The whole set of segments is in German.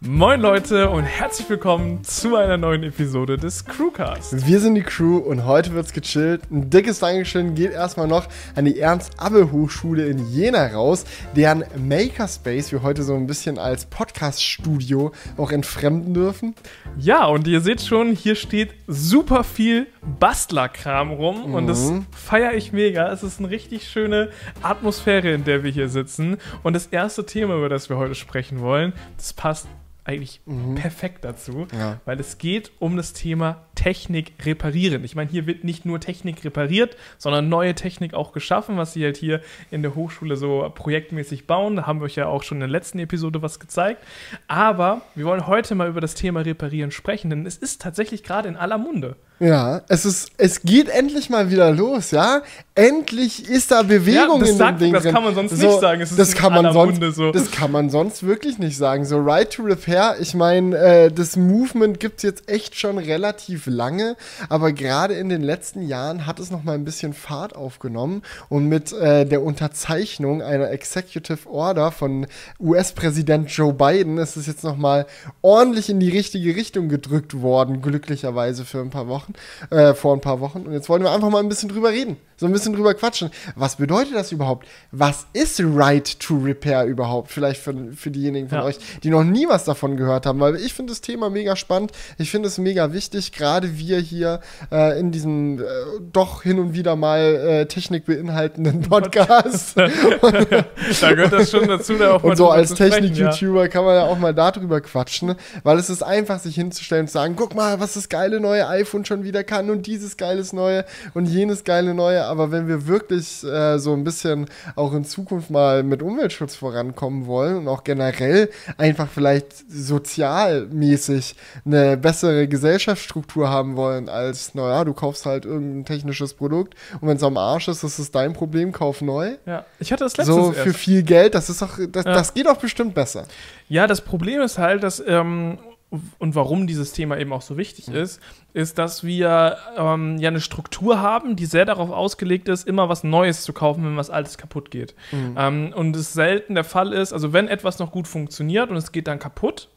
Moin Leute und herzlich willkommen zu einer neuen Episode des Crewcast. Wir sind die Crew und heute wird's gechillt. Ein dickes Dankeschön geht erstmal noch an die Ernst-Abbe-Hochschule in Jena raus, deren Makerspace wir heute so ein bisschen als Podcast-Studio auch entfremden dürfen. Ja, und ihr seht schon, hier steht super viel Bastlerkram rum Mhm. und das feiere ich mega. Es ist eine richtig schöne Atmosphäre, in der wir hier sitzen. Und das erste Thema, über das wir heute sprechen wollen, das passt eigentlich perfekt dazu, Mhm. Ja. weil es geht um das Thema Technik reparieren. Ich meine, hier wird nicht nur Technik repariert, sondern neue Technik auch geschaffen, was sie halt hier in der Hochschule so projektmäßig bauen. Da haben wir euch ja auch schon in der letzten Episode was gezeigt. Aber wir wollen heute mal über das Thema Reparieren sprechen, denn es ist tatsächlich gerade in aller Munde. Ja, es ist, es geht endlich mal wieder los, ja. Endlich ist da Bewegung Ja, das in sagt- dem Ding das kann man sonst nicht sagen. Es ist das kann man sonst, Munde so. das kann man sonst wirklich nicht sagen. So Right to Repair, ich meine, äh, das Movement gibt's jetzt echt schon relativ lange, aber gerade in den letzten Jahren hat es noch mal ein bisschen Fahrt aufgenommen und mit äh, der Unterzeichnung einer Executive Order von US-Präsident Joe Biden ist es jetzt noch mal ordentlich in die richtige Richtung gedrückt worden, glücklicherweise für ein paar Wochen, äh, vor ein paar Wochen. Und jetzt wollen wir einfach mal ein bisschen drüber reden, so ein bisschen drüber quatschen. Was bedeutet das überhaupt? Was ist Right to Repair überhaupt? Vielleicht für, für diejenigen von Ja. euch, die noch nie was davon gehört haben, weil ich finde das Thema mega spannend. Ich finde es mega wichtig, gerade wir hier äh, in diesem äh, doch hin und wieder mal äh, Technik beinhaltenden Podcast. da gehört das schon dazu, da auch mal Und so als sprechen, ja. Technik-YouTuber kann man ja auch mal darüber quatschen, weil es ist einfach, sich hinzustellen und zu sagen, guck mal, was das geile neue iPhone schon wieder kann und dieses geiles neue und jenes geile neue. Aber wenn wir wirklich äh, so ein bisschen auch in Zukunft mal mit Umweltschutz vorankommen wollen und auch generell einfach vielleicht sozialmäßig eine bessere Gesellschaftsstruktur haben wollen, als, naja, du kaufst halt irgendein technisches Produkt und wenn es am Arsch ist, das ist dein Problem, kauf neu. Ja, ich hatte das letztens So für erst. viel Geld, das ist auch, das, Ja. das geht auch bestimmt besser. Ja, das Problem ist halt, dass, ähm, und warum dieses Thema eben auch so wichtig ist, ist, dass wir ähm, ja eine Struktur haben, die sehr darauf ausgelegt ist, immer was Neues zu kaufen, wenn was Altes kaputt geht. Ähm, und es selten der Fall ist, also wenn etwas noch gut funktioniert und es geht dann kaputt,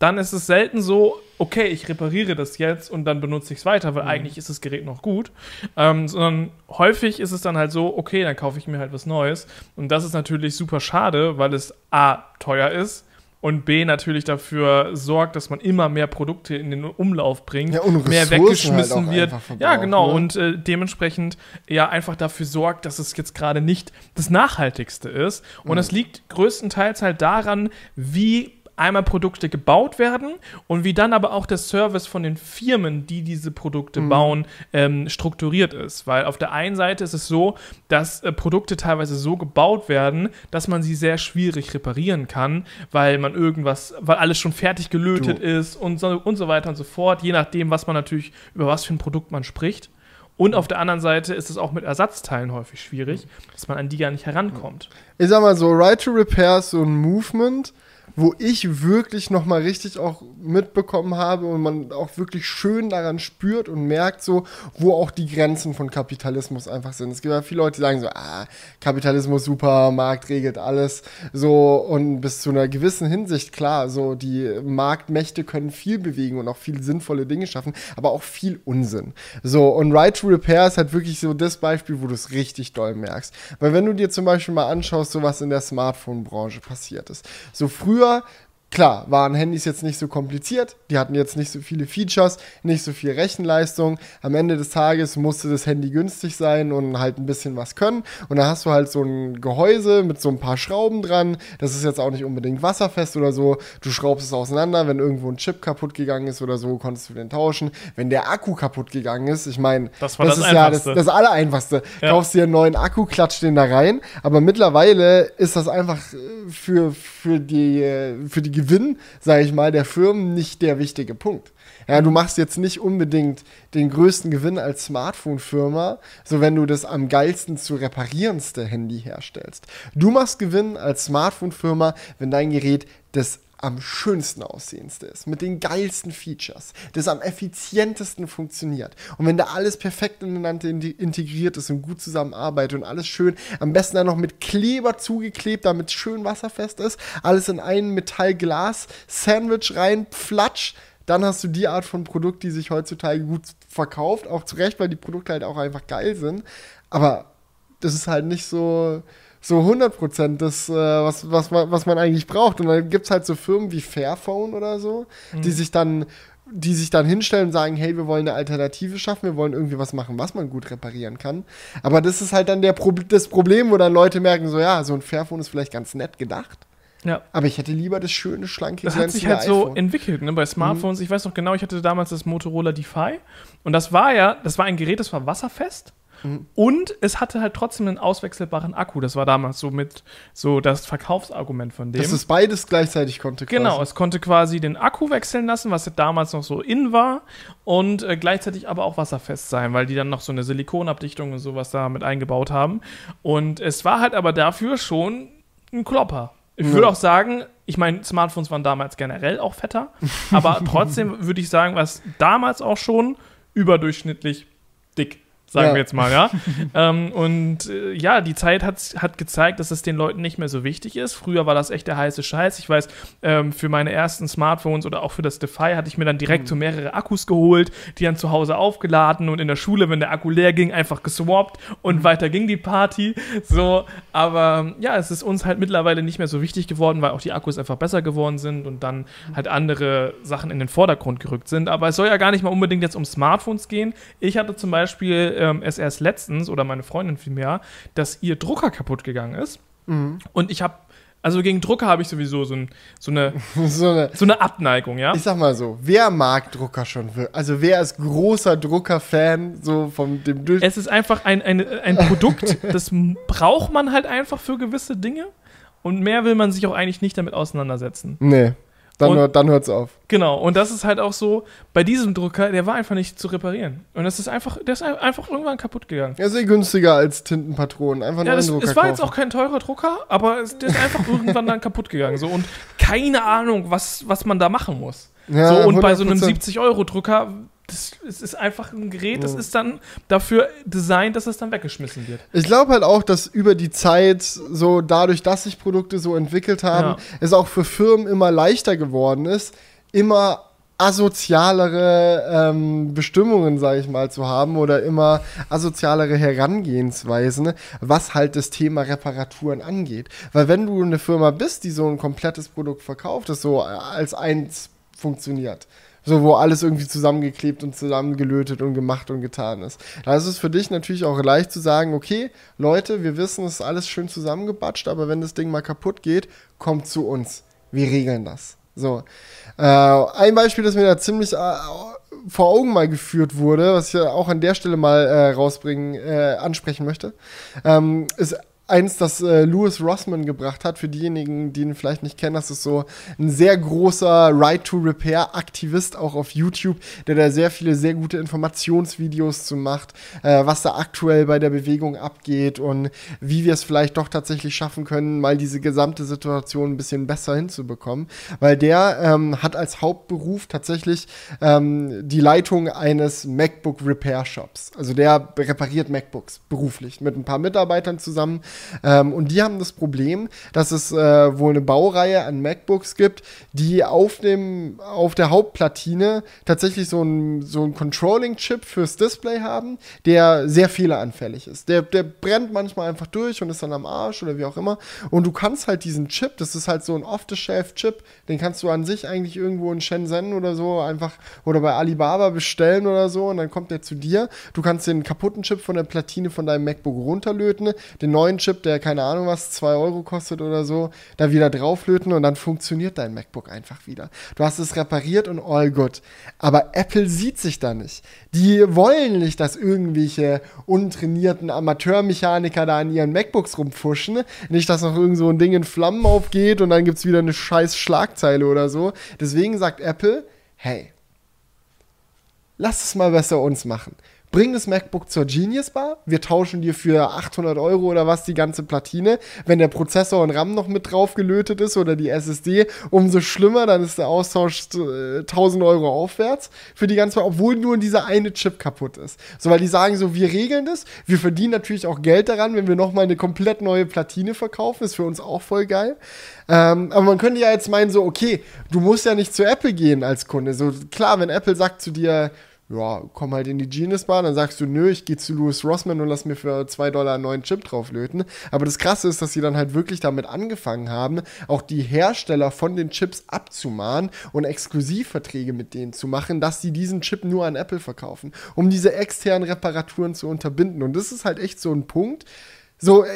dann ist es selten so, okay, ich repariere das jetzt und dann benutze ich es weiter, weil eigentlich ist das Gerät noch gut. Ähm, sondern häufig ist es dann halt so, okay, dann kaufe ich mir halt was Neues. Und das ist natürlich super schade, weil es A, teuer ist und B, natürlich dafür sorgt, dass man immer mehr Produkte in den Umlauf bringt, Ja, und mehr Ressourcen weggeschmissen halt wird. Ja, genau. ne? Und äh, dementsprechend ja einfach dafür sorgt, dass es jetzt gerade nicht das Nachhaltigste ist. Und es liegt größtenteils halt daran, wie einmal Produkte gebaut werden und wie dann aber auch der Service von den Firmen, die diese Produkte bauen, ähm, strukturiert ist. Weil auf der einen Seite ist es so, dass äh, Produkte teilweise so gebaut werden, dass man sie sehr schwierig reparieren kann, weil man irgendwas, weil alles schon fertig gelötet Du. ist und so, und so weiter und so fort, je nachdem, was man natürlich, über was für ein Produkt man spricht. Und auf der anderen Seite ist es auch mit Ersatzteilen häufig schwierig, dass man an die gar nicht herankommt. Ich sag mal so, Right to Repair ist so ein Movement, wo ich wirklich noch mal richtig auch mitbekommen habe und man auch wirklich schön daran spürt und merkt so, wo auch die Grenzen von Kapitalismus einfach sind. Es gibt ja viele Leute, die sagen so, ah, Kapitalismus super, Markt regelt alles, so und bis zu einer gewissen Hinsicht klar, so die Marktmächte können viel bewegen und auch viel sinnvolle Dinge schaffen, aber auch viel Unsinn. So und Right to Repair ist halt wirklich so das Beispiel, wo du es richtig doll merkst, weil wenn du dir zum Beispiel mal anschaust, so was in der Smartphone-Branche passiert ist, so früher früher Klar, waren Handys jetzt nicht so kompliziert, die hatten jetzt nicht so viele Features, nicht so viel Rechenleistung. Am Ende des Tages musste das Handy günstig sein und halt ein bisschen was können. Und da hast du halt so ein Gehäuse mit so ein paar Schrauben dran. Das ist jetzt auch nicht unbedingt wasserfest oder so. Du schraubst es auseinander, wenn irgendwo ein Chip kaputt gegangen ist oder so, konntest du den tauschen. Wenn der Akku kaputt gegangen ist, ich meine, Das war das ist ja das, Einfachste. das Allereinfachste. Ja. Kaufst dir einen neuen Akku, klatscht den da rein. Aber mittlerweile ist das einfach äh, für, für, die, äh, für die Gewinn, sage ich mal, der Firmen nicht der wichtige Punkt. Ja, du machst jetzt nicht unbedingt den größten Gewinn als Smartphone-Firma, so wenn du das am geilsten zu reparierendste Handy herstellst. Du machst Gewinn als Smartphone-Firma, wenn dein Gerät das am schönsten aussehendste ist, mit den geilsten Features, das am effizientesten funktioniert. Und wenn da alles perfekt ineinander integriert ist und gut zusammenarbeitet und alles schön, am besten dann noch mit Kleber zugeklebt, damit es schön wasserfest ist, alles in ein Metallglas-Sandwich rein, Flatsch, dann hast du die Art von Produkt, die sich heutzutage gut verkauft, auch zu Recht, weil die Produkte halt auch einfach geil sind. Aber das ist halt nicht so, so 100% das, äh, was, was, man, was man eigentlich braucht. Und dann gibt es halt so Firmen wie Fairphone oder so, mhm. die sich dann die sich dann hinstellen und sagen, hey, wir wollen eine Alternative schaffen, wir wollen irgendwie was machen, was man gut reparieren kann. Aber das ist halt dann der Pro das Problem, wo dann Leute merken, so ja, so ein Fairphone ist vielleicht ganz nett gedacht. Ja. Aber ich hätte lieber das schöne, schlanke, Das hat sich halt iPhone. so entwickelt, ne? Bei Smartphones, mhm. ich weiß noch genau, ich hatte damals das Motorola DeFi und das war ja, das war ein Gerät, das war wasserfest Mhm. Und es hatte halt trotzdem einen auswechselbaren Akku. Das war damals so mit so das Verkaufsargument von dem. Dass es beides gleichzeitig konnte. Quasi. Genau, es konnte quasi den Akku wechseln lassen, was damals noch so in war, und äh, gleichzeitig aber auch wasserfest sein, weil die dann noch so eine Silikonabdichtung und sowas da mit eingebaut haben. Und es war halt aber dafür schon ein Klopper. Ich würde auch sagen, ich meine, Smartphones waren damals generell auch fetter, aber trotzdem würde ich sagen, was damals auch schon überdurchschnittlich dick sagen ja. wir jetzt mal, ja. ähm, und äh, ja, die Zeit hat, hat gezeigt, dass es den Leuten nicht mehr so wichtig ist. Früher war das echt der heiße Scheiß. Ich weiß, ähm, für meine ersten Smartphones oder auch für das Defy hatte ich mir dann direkt mhm. so mehrere Akkus geholt, die dann zu Hause aufgeladen und in der Schule, wenn der Akku leer ging, einfach geswappt und mhm. weiter ging die Party. So, aber ja, es ist uns halt mittlerweile nicht mehr so wichtig geworden, weil auch die Akkus einfach besser geworden sind und dann halt andere Sachen in den Vordergrund gerückt sind. Aber es soll ja gar nicht mal unbedingt jetzt um Smartphones gehen. Ich hatte zum Beispiel ähm, es erst letztens, oder meine Freundin vielmehr, dass ihr Drucker kaputt gegangen ist. Mhm. Und ich habe also gegen Drucker habe ich sowieso so, ein, so, eine, so, eine, so, eine, Abneigung, ja. Ich sag mal so, wer mag Drucker schon? Also wer ist großer Drucker-Fan so von dem Durch Es ist einfach ein, ein, ein Produkt, das braucht man halt einfach für gewisse Dinge. Und mehr will man sich auch eigentlich nicht damit auseinandersetzen. Nee. Dann, hört, dann hört's auf. Genau, und das ist halt auch so, bei diesem Drucker, der war einfach nicht zu reparieren. Und das ist einfach, der ist einfach irgendwann kaputt gegangen. Er ist eh günstiger als Tintenpatronen. Einfach ja, das, Drucker Es war kaufen. jetzt auch kein teurer Drucker, aber es, der ist einfach irgendwann dann kaputt gegangen. So, und keine Ahnung, was, was man da machen muss. Ja, so, und 100%. bei so einem 70-Euro-Drucker das, es ist einfach ein Gerät, das ist dann dafür designt, dass es dann weggeschmissen wird. Ich glaube halt auch, dass über die Zeit, so dadurch, dass sich Produkte so entwickelt haben, ja. es auch für Firmen immer leichter geworden ist, immer asozialere ähm, Bestimmungen, sage ich mal, zu haben oder immer asozialere Herangehensweisen, was halt das Thema Reparaturen angeht. Weil wenn du eine Firma bist, die so ein komplettes Produkt verkauft, das so als eins funktioniert, so, wo alles irgendwie zusammengeklebt und zusammengelötet und gemacht und getan ist. Da ist es für dich natürlich auch leicht zu sagen, okay, Leute, wir wissen, es ist alles schön zusammengebatscht, aber wenn das Ding mal kaputt geht, kommt zu uns. Wir regeln das. So. Äh, ein Beispiel, das mir da ziemlich äh, vor Augen mal geführt wurde, was ich auch an der Stelle mal äh, rausbringen, äh, ansprechen möchte, ähm, ist eins, das äh, Louis Rossman gebracht hat. Für diejenigen, die ihn vielleicht nicht kennen, das ist so ein sehr großer Right-to-Repair-Aktivist, auch auf YouTube, der da sehr viele sehr gute Informationsvideos zu macht, äh, was da aktuell bei der Bewegung abgeht und wie wir es vielleicht doch tatsächlich schaffen können, mal diese gesamte Situation ein bisschen besser hinzubekommen. Weil der ähm, hat als Hauptberuf tatsächlich ähm, die Leitung eines MacBook Repair Shops. Also der repariert MacBooks beruflich mit ein paar Mitarbeitern zusammen ähm, und die haben das Problem, dass es äh, wohl eine Baureihe an MacBooks gibt, die auf, dem, auf der Hauptplatine tatsächlich so ein, so ein Controlling-Chip fürs Display haben, der sehr fehleranfällig ist. Der, der brennt manchmal einfach durch und ist dann am Arsch oder wie auch immer. Und du kannst halt diesen Chip, das ist halt so ein Off-the-Shelf-Chip, den kannst du an sich eigentlich irgendwo in Shenzhen oder so einfach oder bei Alibaba bestellen oder so und dann kommt der zu dir. Du kannst den kaputten Chip von der Platine von deinem MacBook runterlöten, den neuen Chip, der keine Ahnung was, 2 Euro kostet oder so, da wieder drauflöten und dann funktioniert dein MacBook einfach wieder. Du hast es repariert und all good. Aber Apple sieht sich da nicht. Die wollen nicht, dass irgendwelche untrainierten Amateurmechaniker da an ihren MacBooks rumpfuschen. Nicht, dass noch irgend so ein Ding in Flammen aufgeht und dann gibt es wieder eine scheiß Schlagzeile oder so. Deswegen sagt Apple, hey, lass es mal besser uns machen bring das MacBook zur Genius Bar, wir tauschen dir für 800 Euro oder was die ganze Platine. Wenn der Prozessor und RAM noch mit drauf gelötet ist oder die SSD, umso schlimmer, dann ist der Austausch äh, 1000 Euro aufwärts für die ganze, obwohl nur dieser eine Chip kaputt ist. So, weil die sagen so, wir regeln das, wir verdienen natürlich auch Geld daran, wenn wir nochmal eine komplett neue Platine verkaufen, ist für uns auch voll geil. Ähm, aber man könnte ja jetzt meinen, so, okay, du musst ja nicht zu Apple gehen als Kunde. So, klar, wenn Apple sagt zu dir, ja, komm halt in die Genius Bar, dann sagst du, nö, ich gehe zu Louis Rossman und lass mir für 2 Dollar einen neuen Chip drauflöten. Aber das Krasse ist, dass sie dann halt wirklich damit angefangen haben, auch die Hersteller von den Chips abzumahnen und Exklusivverträge mit denen zu machen, dass sie diesen Chip nur an Apple verkaufen, um diese externen Reparaturen zu unterbinden. Und das ist halt echt so ein Punkt, so, äh,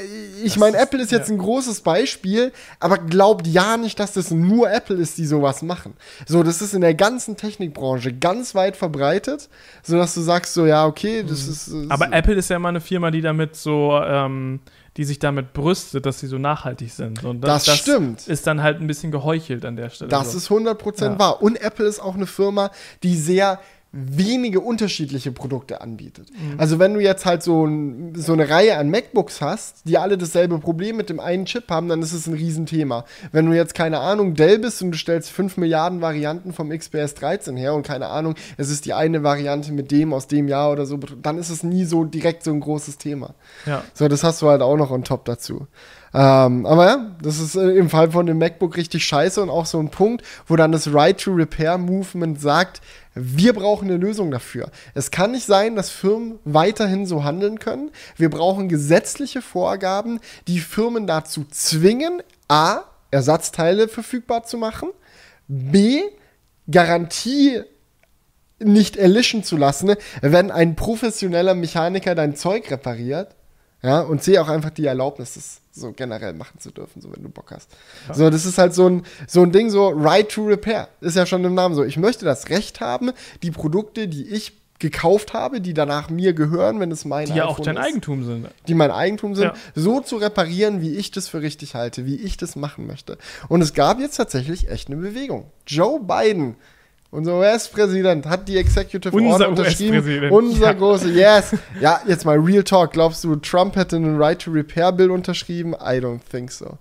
ich meine, Apple ist jetzt ja. ein großes Beispiel, aber glaubt ja nicht, dass das nur Apple ist, die sowas machen. So, das ist in der ganzen Technikbranche ganz weit verbreitet, sodass du sagst so, ja, okay, das mhm. ist. Das aber Apple ist ja immer eine Firma, die damit so, ähm, die sich damit brüstet, dass sie so nachhaltig sind. Und das, das, stimmt. Ist dann halt ein bisschen geheuchelt an der Stelle. Das so. ist 100% ja. wahr. Und Apple ist auch eine Firma, die sehr wenige unterschiedliche Produkte anbietet. Mhm. Also wenn du jetzt halt so, ein, so, eine Reihe an MacBooks hast, die alle dasselbe Problem mit dem einen Chip haben, dann ist es ein Riesenthema. Wenn du jetzt keine Ahnung Dell bist und du stellst 5 Milliarden Varianten vom XPS 13 her und keine Ahnung, es ist die eine Variante mit dem aus dem Jahr oder so, dann ist es nie so direkt so ein großes Thema. Ja. So, das hast du halt auch noch on top dazu. Ähm, aber ja, das ist äh, im Fall von dem MacBook richtig scheiße und auch so ein Punkt, wo dann das Right-to-Repair-Movement sagt, wir brauchen eine Lösung dafür. Es kann nicht sein, dass Firmen weiterhin so handeln können. Wir brauchen gesetzliche Vorgaben, die Firmen dazu zwingen, a, Ersatzteile verfügbar zu machen, b, Garantie nicht erlischen zu lassen, wenn ein professioneller Mechaniker dein Zeug repariert. Ja, und sehe auch einfach die Erlaubnis, das so generell machen zu dürfen, so wenn du Bock hast. Ja. So, das ist halt so ein, so ein Ding, so Right to Repair. Ist ja schon im Namen so. Ich möchte das Recht haben, die Produkte, die ich gekauft habe, die danach mir gehören, wenn es mein die ja auch dein ist, Eigentum sind. Die mein Eigentum sind, ja. so zu reparieren, wie ich das für richtig halte, wie ich das machen möchte. Und es gab jetzt tatsächlich echt eine Bewegung. Joe Biden unser US-Präsident hat die Executive Unser Order unterschrieben. Unser ja. großer, yes. Ja, jetzt mal Real Talk. Glaubst du, Trump hätte einen Right to Repair Bill unterschrieben? I don't think so.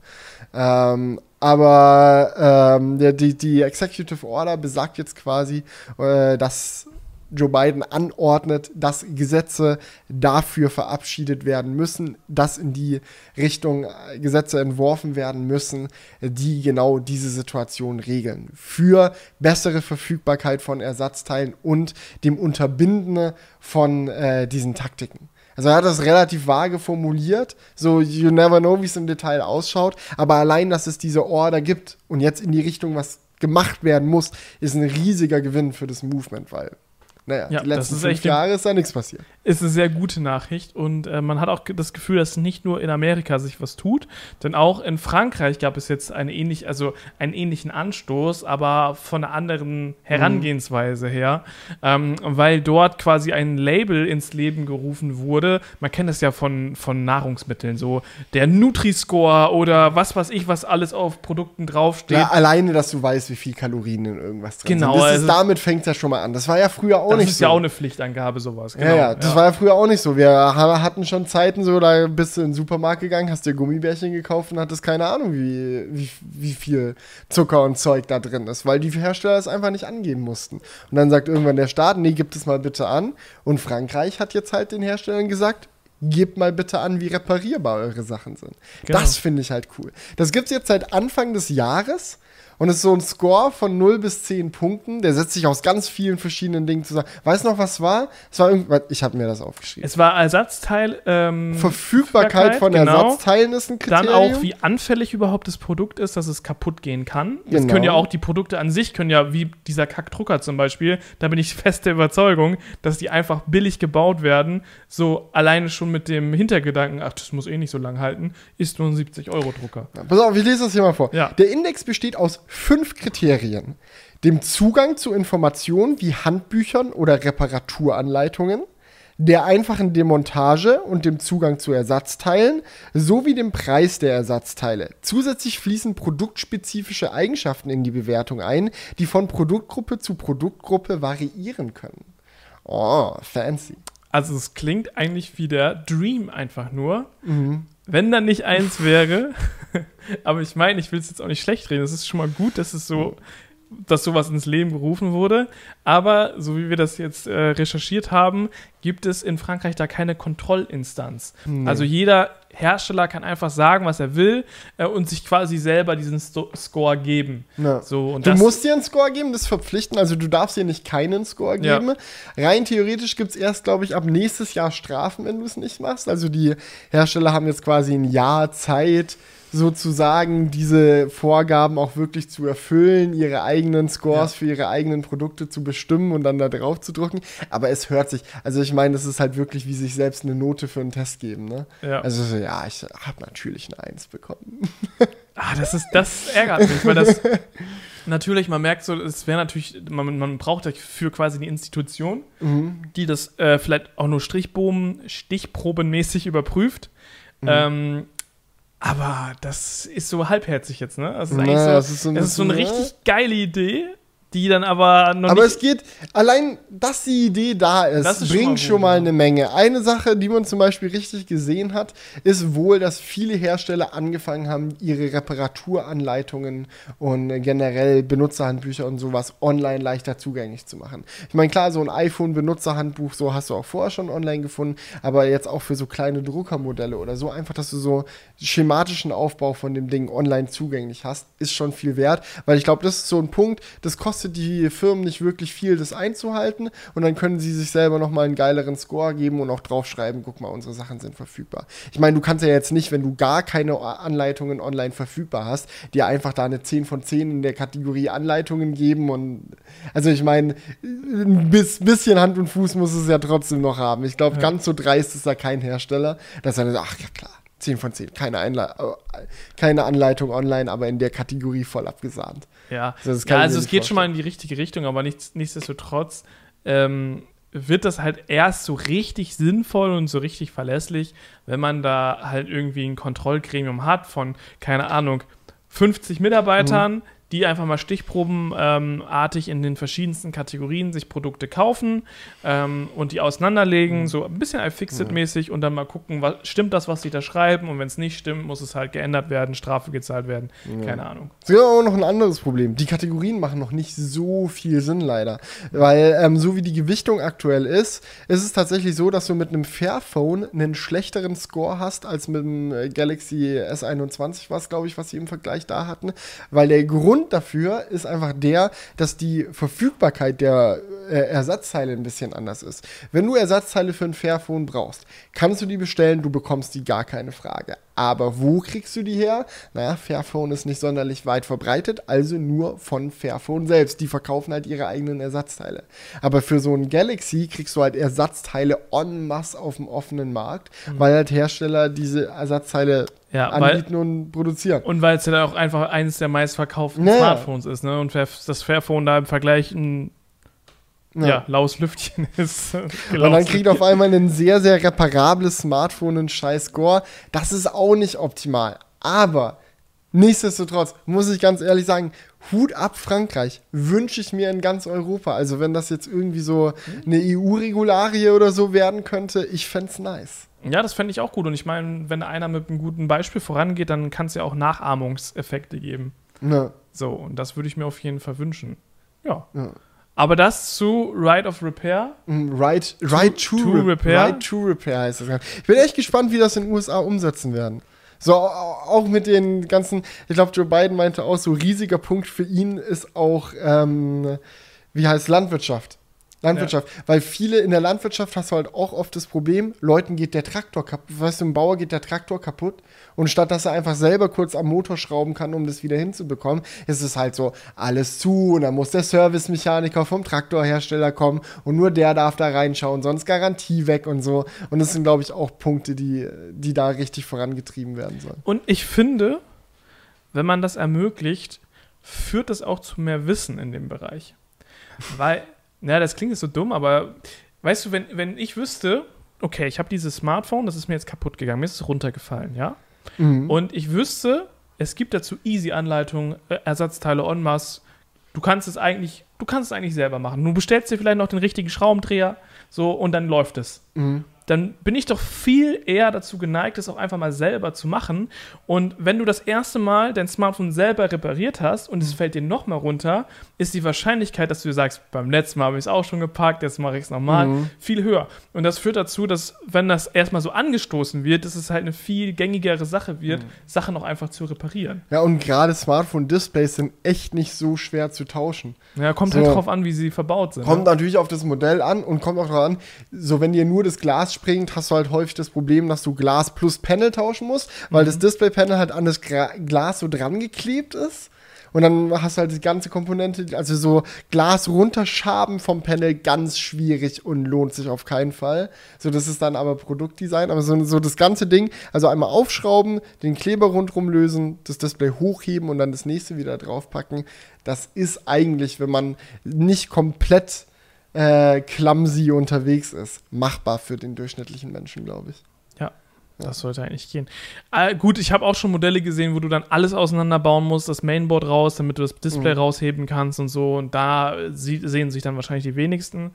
Ähm, aber ähm, die, die Executive Order besagt jetzt quasi, äh, dass Joe Biden anordnet, dass Gesetze dafür verabschiedet werden müssen, dass in die Richtung äh, Gesetze entworfen werden müssen, die genau diese Situation regeln. Für bessere Verfügbarkeit von Ersatzteilen und dem Unterbinden von äh, diesen Taktiken. Also er hat das relativ vage formuliert, so you never know, wie es im Detail ausschaut, aber allein, dass es diese Order gibt und jetzt in die Richtung was gemacht werden muss, ist ein riesiger Gewinn für das Movement, weil naja, ja, die letzten fünf Jahre ist da nichts passiert. Ist eine sehr gute Nachricht und äh, man hat auch das Gefühl, dass nicht nur in Amerika sich was tut, denn auch in Frankreich gab es jetzt eine ähnlich, also einen ähnlichen Anstoß, aber von einer anderen Herangehensweise mhm. her, ähm, weil dort quasi ein Label ins Leben gerufen wurde. Man kennt das ja von, von Nahrungsmitteln, so der Nutri-Score oder was weiß ich, was alles auf Produkten draufsteht. Ja, alleine, dass du weißt, wie viel Kalorien in irgendwas drin genau, sind. Das also, ist, damit fängt es ja schon mal an. Das war ja früher auch das nicht ist ja auch eine Pflichtangabe, sowas. Genau. Ja, ja, das ja. war ja früher auch nicht so. Wir hatten schon Zeiten so, da bist du in den Supermarkt gegangen, hast dir Gummibärchen gekauft und hattest keine Ahnung, wie, wie, wie viel Zucker und Zeug da drin ist, weil die Hersteller es einfach nicht angeben mussten. Und dann sagt irgendwann der Staat, nee, gib es mal bitte an. Und Frankreich hat jetzt halt den Herstellern gesagt, gebt mal bitte an, wie reparierbar eure Sachen sind. Genau. Das finde ich halt cool. Das gibt es jetzt seit Anfang des Jahres. Und es ist so ein Score von 0 bis 10 Punkten. Der setzt sich aus ganz vielen verschiedenen Dingen zusammen. Weißt du noch, was war? Es war irgendwas, ich habe mir das aufgeschrieben. Es war Ersatzteil. Ähm, Verfügbarkeit von genau. Ersatzteilen ist ein Kriterium. Dann auch, wie anfällig überhaupt das Produkt ist, dass es kaputt gehen kann. Genau. Das können ja auch die Produkte an sich, können ja, wie dieser Kackdrucker zum Beispiel, da bin ich fest der Überzeugung, dass die einfach billig gebaut werden. So alleine schon mit dem Hintergedanken, ach, das muss eh nicht so lang halten, ist nur ein 70-Euro-Drucker. Ja, pass auf, ich lese das hier mal vor. Ja. Der Index besteht aus fünf Kriterien. Dem Zugang zu Informationen wie Handbüchern oder Reparaturanleitungen, der einfachen Demontage und dem Zugang zu Ersatzteilen sowie dem Preis der Ersatzteile. Zusätzlich fließen produktspezifische Eigenschaften in die Bewertung ein, die von Produktgruppe zu Produktgruppe variieren können. Oh, fancy. Also es klingt eigentlich wie der Dream einfach nur. Mhm. Wenn dann nicht eins wäre, aber ich meine, ich will es jetzt auch nicht schlecht reden. Es ist schon mal gut, dass es so, dass sowas ins Leben gerufen wurde. Aber so wie wir das jetzt äh, recherchiert haben, gibt es in Frankreich da keine Kontrollinstanz. Nee. Also jeder Hersteller kann einfach sagen, was er will äh, und sich quasi selber diesen Sto Score geben. Ja. So, und Du das, musst dir einen Score geben, das ist verpflichtend. Also du darfst dir nicht keinen Score Ja. geben. Rein theoretisch gibt es erst, glaube ich, ab nächstes Jahr Strafen, wenn du es nicht machst. Also die Hersteller haben jetzt quasi ein Jahr Zeit, sozusagen diese Vorgaben auch wirklich zu erfüllen, ihre eigenen Scores Ja. für ihre eigenen Produkte zu bestimmen und dann da drauf zu drücken. Aber es hört sich, also ich meine, das ist halt wirklich wie sich selbst eine Note für einen Test geben. Ne? ja. Also so, ja, ich habe natürlich eine Eins bekommen. Ah, das ist, das ärgert mich, weil das natürlich, man merkt so, es wäre natürlich, man, man braucht dafür quasi die Institution, Mhm. die das äh, vielleicht auch nur Strichbogen, stichprobenmäßig überprüft. Mhm. Ähm, aber das ist so halbherzig jetzt, ne? Das ist Na, eigentlich so, das ist so ein das ist so eine bisschen, richtig geile Idee, die dann aber noch Aber es geht, allein, dass die Idee da ist, Das ist schon bringt mal schon mal eine Menge. Eine Sache, die man zum Beispiel richtig gesehen hat, ist wohl, dass viele Hersteller angefangen haben, ihre Reparaturanleitungen und generell Benutzerhandbücher und sowas online leichter zugänglich zu machen. Ich meine, klar, so ein iPhone-Benutzerhandbuch, so hast du auch vorher schon online gefunden, aber jetzt auch für so kleine Druckermodelle oder so, einfach, dass du so schematischen Aufbau von dem Ding online zugänglich hast, ist schon viel wert, weil ich glaube, das ist so ein Punkt, das kostet die Firmen nicht wirklich viel, das einzuhalten und dann können sie sich selber nochmal einen geileren Score geben und auch draufschreiben, guck mal, unsere Sachen sind verfügbar. Ich meine, du kannst ja jetzt nicht, wenn du gar keine Anleitungen online verfügbar hast, dir einfach da eine 10 von 10 in der Kategorie Anleitungen geben und also ich meine, ein bis, bisschen Hand und Fuß muss es ja trotzdem noch haben. Ich glaube, Ja. ganz so dreist ist da kein Hersteller, dass er sagt, ach ja klar, 10 von 10, keine, Einle äh, keine Anleitung online, aber in der Kategorie voll abgesahnt. Ja, kann ja also es geht schon mal in die richtige Richtung, aber nichts, nichtsdestotrotz ähm, wird das halt erst so richtig sinnvoll und so richtig verlässlich, wenn man da halt irgendwie ein Kontrollgremium hat von, keine Ahnung, 50 Mitarbeitern, die einfach mal stichprobenartig in den verschiedensten Kategorien sich Produkte kaufen ähm, und die auseinanderlegen, so ein bisschen iFixit-mäßig und dann mal gucken, was, stimmt das, was sie da schreiben und wenn es nicht stimmt, muss es halt geändert werden, Strafe gezahlt werden, keine Ahnung. Es gibt auch noch ein anderes Problem. Die Kategorien machen noch nicht so viel Sinn, leider. Weil, ähm, so wie die Gewichtung aktuell ist, ist es tatsächlich so, dass du mit einem Fairphone einen schlechteren Score hast als mit dem Galaxy S21, was glaube ich, was sie im Vergleich da hatten. Weil der Grund dafür ist einfach der, dass die Verfügbarkeit der äh, Ersatzteile ein bisschen anders ist. Wenn du Ersatzteile für ein Fairphone brauchst, kannst du die bestellen, du bekommst die gar keine Frage. Aber wo kriegst du die her? Naja, Fairphone ist nicht sonderlich weit verbreitet, also nur von Fairphone selbst. Die verkaufen halt ihre eigenen Ersatzteile. Aber für so ein Galaxy kriegst du halt Ersatzteile en masse auf dem offenen Markt, weil halt Hersteller diese Ersatzteile Ja, weil, anbieten und produzieren. Und weil es ja auch einfach eines der meistverkauften Naja. Smartphones ist, ne? Und das Fairphone da im Vergleich ein ja. laues Lüftchen ist. Und dann kriegt auf einmal ein sehr, sehr reparables Smartphone einen scheiß Score. Das ist auch nicht optimal. Aber nichtsdestotrotz muss ich ganz ehrlich sagen, Hut ab Frankreich wünsche ich mir in ganz Europa. Also wenn das jetzt irgendwie so eine EU-Regularie oder so werden könnte, ich fände es nice. Ja, das fände ich auch gut. Und ich meine, wenn einer mit einem guten Beispiel vorangeht, dann kann es ja auch Nachahmungseffekte geben. Ne, So, und das würde ich mir auf jeden Fall wünschen. Ja. ja. Aber das zu Right of Repair. Mm, Right, right to, to re repair? Right to Repair heißt das. Ich bin echt gespannt, wie das in den USA umsetzen werden. So, au- auch mit den ganzen, ich glaube, Joe Biden meinte auch, so riesiger Punkt für ihn ist auch, ähm, wie heißt Landwirtschaft. Landwirtschaft. Weil viele in der Landwirtschaft hast du halt auch oft das Problem, Leuten geht der Traktor kaputt. Weißt du, im Bauer geht der Traktor kaputt. Und statt dass er einfach selber kurz am Motor schrauben kann, um das wieder hinzubekommen, ist es halt so, alles zu und dann muss der Servicemechaniker vom Traktorhersteller kommen und nur der darf da reinschauen, sonst Garantie weg und so. Und das sind, glaube ich, auch Punkte, die, die da richtig vorangetrieben werden sollen. Und ich finde, wenn man das ermöglicht, führt das auch zu mehr Wissen in dem Bereich. Weil, na, das klingt jetzt so dumm, aber weißt du, wenn, wenn ich wüsste, okay, ich habe dieses Smartphone, das ist mir jetzt kaputt gegangen, mir ist es runtergefallen, ja? Mhm. Und ich wüsste, es gibt dazu easy Anleitungen, äh, Ersatzteile en masse, du kannst es eigentlich, du kannst es eigentlich selber machen. Du bestellst dir vielleicht noch den richtigen Schraubendreher, so und dann läuft es. Mhm. Dann bin ich doch viel eher dazu geneigt, es auch einfach mal selber zu machen. Und wenn du das erste Mal dein Smartphone selber repariert hast und es fällt dir nochmal runter, ist die Wahrscheinlichkeit, dass du sagst, beim letzten Mal habe ich es auch schon gepackt, jetzt mache ich es nochmal, Mhm. viel höher. Und das führt dazu, dass, wenn das erstmal so angestoßen wird, dass es halt eine viel gängigere Sache wird, Mhm. Sachen auch einfach zu reparieren. Ja, und gerade Smartphone-Displays sind echt nicht so schwer zu tauschen. Ja, kommt So. halt drauf an, wie sie verbaut sind. Kommt ne? natürlich auf das Modell an und kommt auch darauf an, so wenn dir nur das Glas springt, hast du halt häufig das Problem, dass du Glas plus Panel tauschen musst, weil Mhm. das Display-Panel halt an das Gra Glas so dran geklebt ist. Und dann hast du halt die ganze Komponente, also so Glas runterschaben vom Panel, ganz schwierig und lohnt sich auf keinen Fall. So, das ist dann aber Produktdesign. Aber so, so das ganze Ding, also einmal aufschrauben, den Kleber rundrum lösen, das Display hochheben und dann das nächste wieder draufpacken. Das ist eigentlich, wenn man nicht komplett äh, clumsy unterwegs ist, machbar für den durchschnittlichen Menschen, glaube ich. Ja, das sollte eigentlich gehen. Äh, gut, ich habe auch schon Modelle gesehen, wo du dann alles auseinanderbauen musst, das Mainboard raus, damit du das Display Mhm. rausheben kannst und so. Und da sehen sich dann wahrscheinlich die wenigsten.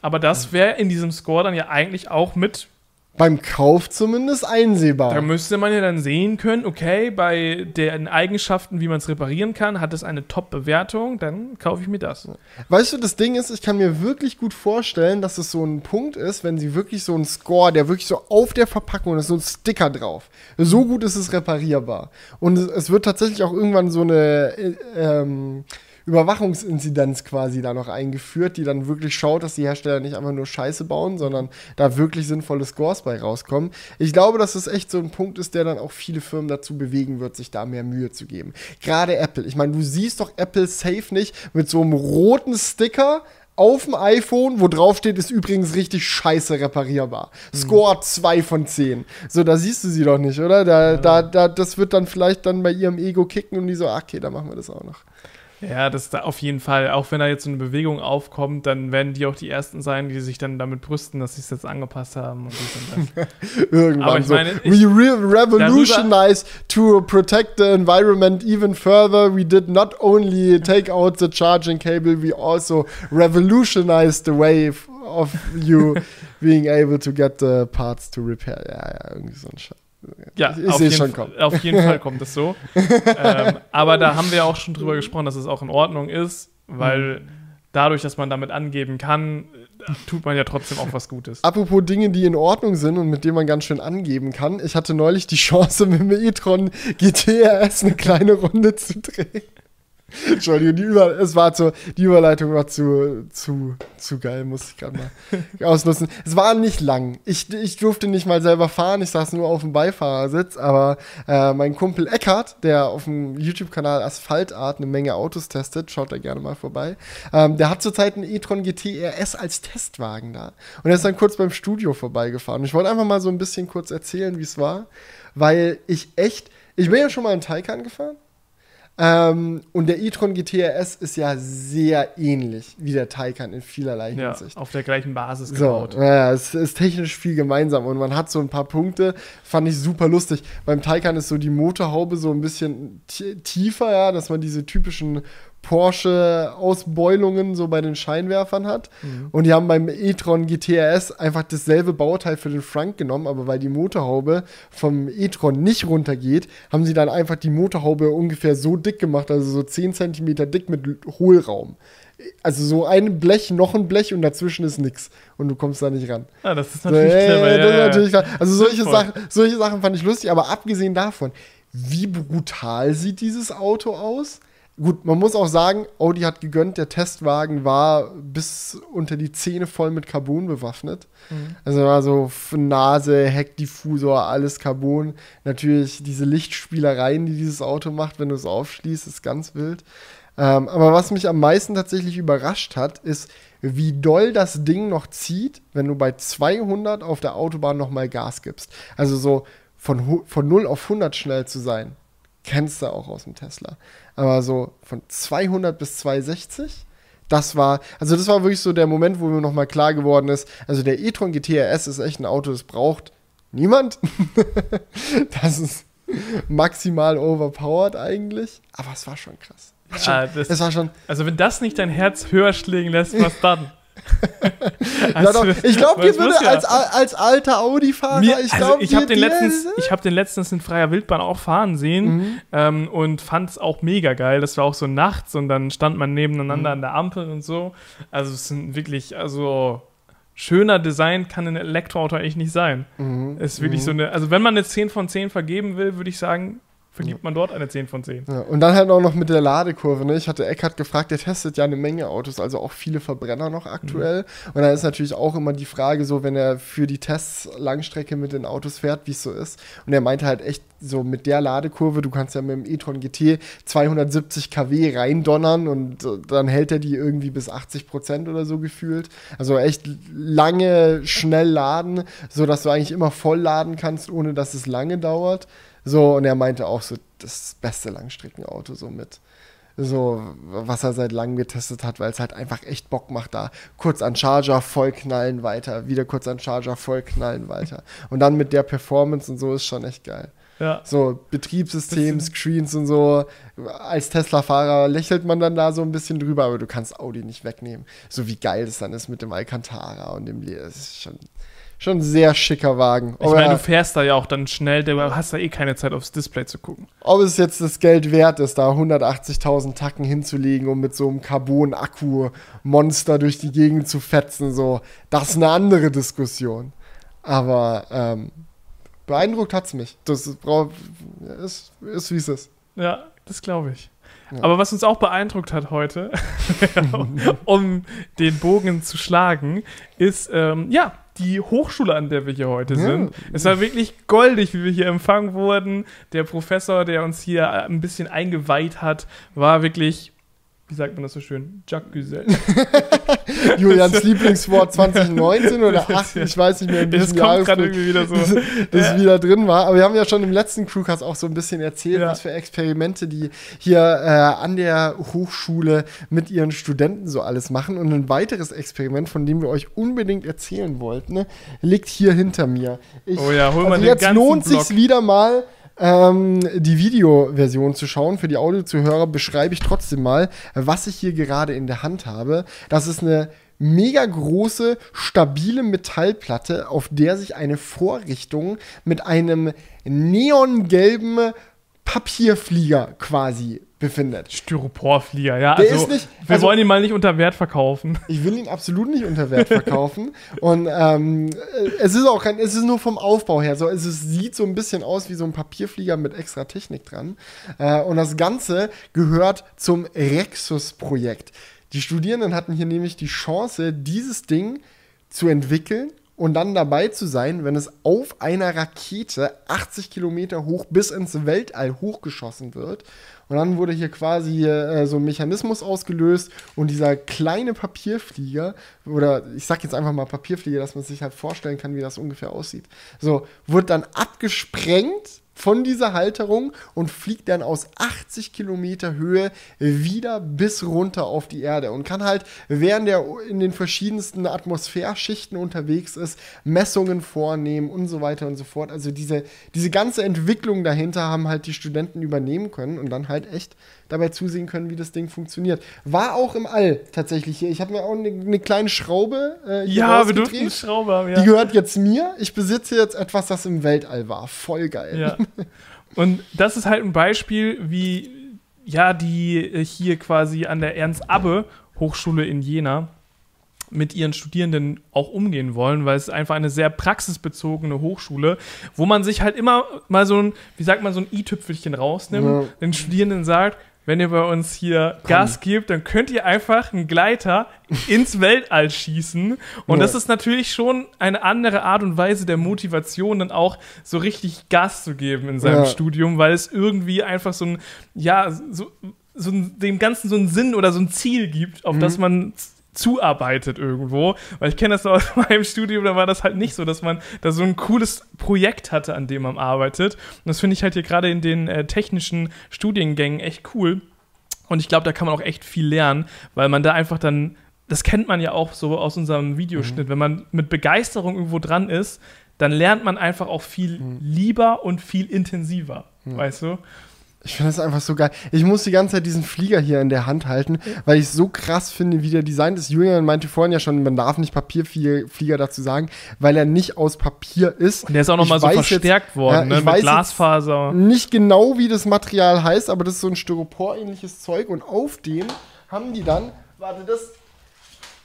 Aber das wäre in diesem Score dann ja eigentlich auch mit. Beim Kauf zumindest einsehbar. Da müsste man ja dann sehen können, okay, bei den Eigenschaften, wie man es reparieren kann, hat es eine Top-Bewertung, dann kaufe ich mir das. Weißt du, das Ding ist, ich kann mir wirklich gut vorstellen, dass es so ein Punkt ist, wenn sie wirklich so einen Score, der wirklich so auf der Verpackung ist, so ein Sticker drauf. So gut ist es reparierbar. Und es, wird tatsächlich auch irgendwann so eine äh, ähm, Überwachungsinzidenz quasi da noch eingeführt, die dann wirklich schaut, dass die Hersteller nicht einfach nur Scheiße bauen, sondern da wirklich sinnvolle Scores bei rauskommen. Ich glaube, dass es echt so ein Punkt ist, der dann auch viele Firmen dazu bewegen wird, sich da mehr Mühe zu geben. Gerade Apple. Ich meine, du siehst doch Apple safe nicht mit so einem roten Sticker auf dem iPhone, wo drauf steht, ist übrigens richtig scheiße reparierbar. Score 2 von 10. So, da siehst du sie doch nicht, oder? Da, da, da, das wird dann vielleicht dann bei ihrem Ego kicken und die so, ach, okay, dann machen wir das auch noch. Ja, das da auf jeden Fall. Auch wenn da jetzt so eine Bewegung aufkommt, dann werden die auch die Ersten sein, die sich dann damit brüsten, dass sie es jetzt angepasst haben. Irgendwann Aber ich so. meine, ich- we re revolutionize to protect the environment even further. We did not only take out the charging cable, we also revolutionized the way of you being able to get the parts to repair. Ja, ja, irgendwie so ein Scheiß. Ja, Ich- ich auf, jeden, Fall- auf jeden Fall kommt es so. ähm, aber da haben wir auch schon drüber gesprochen, dass es auch in Ordnung ist, weil Mhm. dadurch, dass man damit angeben kann, tut man ja trotzdem auch was Gutes. Apropos Dinge, die in Ordnung sind und mit denen man ganz schön angeben kann. Ich hatte neulich die Chance, mit dem e-tron GTRS eine kleine Runde zu drehen. Entschuldigung, die Über es war zu, die Überleitung war zu, zu, zu geil, muss ich gerade mal ausnutzen. Es war nicht lang. Ich, ich durfte nicht mal selber fahren, ich saß nur auf dem Beifahrersitz, aber äh, mein Kumpel Eckhardt, der auf dem YouTube-Kanal Asphaltart eine Menge Autos testet, schaut da gerne mal vorbei, ähm, der hat zurzeit einen e-tron GT RS als Testwagen da. Und er ist dann kurz beim Studio vorbeigefahren. Ich wollte einfach mal so ein bisschen kurz erzählen, wie es war, weil ich echt, ich bin ja schon mal in Taycan gefahren. Ähm, und der e-tron GTRS ist ja sehr ähnlich wie der Taycan in vielerlei Ja, Hinsicht. auf der gleichen Basis So, gebaut. ja, es ist technisch viel gemeinsam und man hat so ein paar Punkte, fand ich super lustig. Beim Taycan ist so die Motorhaube so ein bisschen tiefer, ja, dass man diese typischen Porsche-Ausbeulungen so bei den Scheinwerfern hat. Mhm. Und die haben beim e-tron GTRS einfach dasselbe Bauteil für den Front genommen, aber weil die Motorhaube vom e-tron nicht runtergeht, haben sie dann einfach die Motorhaube ungefähr so dick gemacht, also so 10 cm dick mit Hohlraum. Also so ein Blech, noch ein Blech und dazwischen ist nix. Und du kommst da nicht ran. Ah, das ist So, natürlich ja, clever. ja, Ja, das ist ja, natürlich klar. Also solche. Sachen, solche Sachen fand ich lustig, aber abgesehen davon, wie brutal sieht dieses Auto aus? Gut, man muss auch sagen, Audi hat gegönnt, der Testwagen war bis unter die Zähne voll mit Carbon bewaffnet. Mhm. Also war so Nase, Heckdiffusor, alles Carbon. Natürlich diese Lichtspielereien, die dieses Auto macht, wenn du es aufschließt, ist ganz wild. Ähm, aber was mich am meisten tatsächlich überrascht hat, ist, wie doll das Ding noch zieht, wenn du bei 200 auf der Autobahn nochmal Gas gibst. Also so von, von 0 auf 100 schnell zu sein, kennst du auch aus dem Tesla. Aber so von 200 bis 260, das war, also das war wirklich so der Moment, wo mir nochmal klar geworden ist, also der e-tron GTRS ist echt ein Auto, das braucht niemand. das ist maximal overpowered eigentlich, aber es war schon krass. Ah, das, Es war schon. also wenn das nicht dein Herz höher schlägen lässt, was dann? Doch, ich glaube, Also, dir würde ja- als, alter alter Audi-Fahrer, ich also glaube, ich habe den, letztens, ich hab den letztens in freier Wildbahn auch fahren sehen Mhm. ähm, und fand es auch mega geil. Das war auch so nachts und dann stand man nebeneinander Mhm. an der Ampel und so. Also es sind wirklich, also schöner Design kann ein Elektroauto eigentlich nicht sein. Mhm. Ist wirklich Mhm. so eine, also wenn man eine 10 von 10 vergeben will, würde ich sagen, vergibt man dort eine 10 von 10. Ja, und dann halt auch noch mit der Ladekurve. Ne? Ich hatte Eckhard gefragt, der testet ja eine Menge Autos, also auch viele Verbrenner noch aktuell. Mhm. Und dann ist natürlich auch immer die Frage, so wenn er für die Tests Langstrecke mit den Autos fährt, wie es so ist. Und er meinte halt echt so mit der Ladekurve, du kannst ja mit dem e-tron GT 270 kW reindonnern und äh, dann hält er die irgendwie bis 80 Prozent oder so gefühlt. Also echt lange, schnell laden, sodass du eigentlich immer voll laden kannst, ohne dass es lange dauert. So, und er meinte auch so, das beste Langstreckenauto so mit. So, was er seit langem getestet hat, weil es halt einfach echt Bock macht, da kurz an Charger vollknallen weiter, wieder kurz an Charger vollknallen weiter. Und dann mit der Performance und so ist schon echt geil. Ja. So, Betriebssystem, Screens und so. Als Tesla-Fahrer lächelt man dann da so ein bisschen drüber, aber du kannst Audi nicht wegnehmen. So wie geil das dann ist mit dem Alcantara und dem Leer. Das ist schon, schon ein sehr schicker Wagen. Ich meine, du fährst da ja auch dann schnell, du hast da eh keine Zeit aufs Display zu gucken. ob es jetzt das Geld wert ist, da 180.000 Tacken hinzulegen, um mit so einem Carbon-Akku-Monster durch die Gegend zu fetzen, so, das ist eine andere Diskussion. Aber ähm, beeindruckt hat's mich. Das ist, ist, ist wie es ist. Ja, das glaube ich. Ja. Aber was uns auch beeindruckt hat heute, um den Bogen zu schlagen, ist, ähm, ja, die Hochschule, an der wir hier heute Ja. sind. Es war wirklich goldig, wie wir hier empfangen wurden. Der Professor, der uns hier ein bisschen eingeweiht hat, war wirklich, wie sagt man das so schön, Jacques. Julians Lieblingswort 2019 oder Das ist 8, ja- ich weiß nicht mehr, in Das diesem kommt irgendwie wieder so. das, das Ja. wieder drin war. Aber wir haben ja schon im letzten Crewcast auch so ein bisschen erzählt, Ja. was für Experimente die hier äh, an der Hochschule mit ihren Studenten so alles machen. Und ein weiteres Experiment, von dem wir euch unbedingt erzählen wollten, ne, liegt hier hinter mir. Ich, Oh ja, hol mal also den jetzt lohnt Block. sich wieder mal. Ähm, die Videoversion zu schauen. Für die Audiozuhörer beschreibe ich trotzdem mal, was ich hier gerade in der Hand habe. Das ist eine mega große, stabile Metallplatte, auf der sich eine Vorrichtung mit einem neongelben Papierflieger quasi befindet. Styroporflieger, ja. Der also, ist nicht- wir also- wollen ihn mal nicht unter Wert verkaufen. Ich will ihn absolut nicht unter Wert verkaufen. Und ähm, äh, es ist auch kein, es ist nur vom Aufbau her so. Es ist, sieht so ein bisschen aus wie so ein Papierflieger mit extra Technik dran. Äh, und das Ganze gehört zum Rexus-Projekt. Die Studierenden hatten hier nämlich die Chance, dieses Ding zu entwickeln und dann dabei zu sein, wenn es auf einer Rakete 80 Kilometer hoch bis ins Weltall hochgeschossen wird. Und dann wurde hier quasi äh, so ein Mechanismus ausgelöst und dieser kleine Papierflieger, oder ich sag jetzt einfach mal Papierflieger, dass man sich halt vorstellen kann, wie das ungefähr aussieht. So, wird dann abgesprengt von dieser Halterung und fliegt dann aus 80 Kilometer Höhe wieder bis runter auf die Erde und kann halt, während er in den verschiedensten Atmosphärschichten unterwegs ist, Messungen vornehmen und so weiter und so fort. Also diese, diese ganze Entwicklung dahinter haben halt die Studenten übernehmen können und dann halt echt dabei zusehen können, wie das Ding funktioniert. War auch im All tatsächlich hier. Ich habe mir auch eine, eine kleine Schraube äh, hier Ja, wir durften einen Schrauber haben, ja. Die gehört jetzt mir. Ich besitze jetzt etwas, das im Weltall war. Voll geil. Ja. Und das ist halt ein Beispiel, wie ja die äh, hier quasi an der Ernst-Abbe Hochschule in Jena mit ihren Studierenden auch umgehen wollen, weil es ist einfach eine sehr praxisbezogene Hochschule, wo man sich halt immer mal so ein, wie sagt man, so ein i-Tüpfelchen rausnimmt, Ja. den Studierenden sagt, wenn ihr bei uns hier Gas gebt, dann könnt ihr einfach einen Gleiter ins Weltall schießen. Und Ja. das ist natürlich schon eine andere Art und Weise der Motivation, dann auch so richtig Gas zu geben in seinem Ja. Studium, weil es irgendwie einfach so ein, ja, so, so ein, dem Ganzen so einen Sinn oder so ein Ziel gibt, auf Mhm. das man zuarbeitet irgendwo. Weil ich kenne das noch aus meinem Studium, da war das halt nicht so, dass man da so ein cooles Projekt hatte, an dem man arbeitet. Und das finde ich halt hier gerade in den äh, technischen Studiengängen echt cool. Und ich glaube, da kann man auch echt viel lernen, weil man da einfach dann, das kennt man ja auch so aus unserem Videoschnitt, wenn man mit Begeisterung irgendwo dran ist, dann lernt man einfach auch viel lieber und viel intensiver, weißt du? Ich finde das einfach so geil. Ich muss die ganze Zeit diesen Flieger hier in der Hand halten, weil ich es so krass finde, wie der designt ist. Julian meinte vorhin ja schon, man darf nicht Papierflieger dazu sagen, weil er nicht aus Papier ist. Der ist auch nochmal so verstärkt jetzt, worden, ja, ne? mit Glasfaser. Nicht genau, wie das Material heißt, aber das ist so ein Styropor-ähnliches Zeug und auf dem haben die dann, warte, das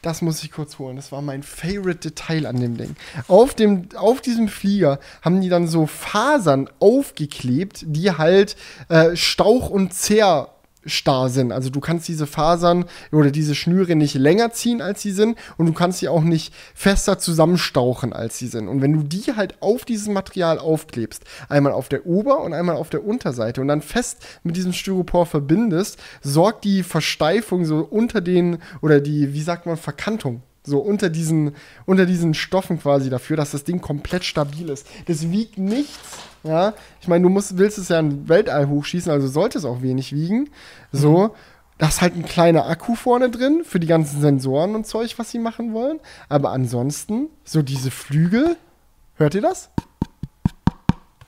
das muss ich kurz holen. Das war mein favorite Detail an dem Ding. Auf, dem, auf diesem Flieger haben die dann so Fasern aufgeklebt, die halt äh, Stauch- und Zehr starr sind. Also du kannst diese Fasern oder diese Schnüre nicht länger ziehen, als sie sind und du kannst sie auch nicht fester zusammenstauchen, als sie sind. Und wenn du die halt auf dieses Material aufklebst, einmal auf der Ober- und einmal auf der Unterseite und dann fest mit diesem Styropor verbindest, sorgt die Versteifung so unter den oder die, wie sagt man, Verkantung so unter diesen, unter diesen Stoffen quasi dafür, dass das Ding komplett stabil ist. Das wiegt nichts. Ja, ich meine, du musst, willst es ja in Weltall hochschießen, also sollte es auch wenig wiegen. So, mhm. da ist halt ein kleiner Akku vorne drin für die ganzen Sensoren und Zeug, was sie machen wollen. Aber ansonsten, so diese Flügel, hört ihr das?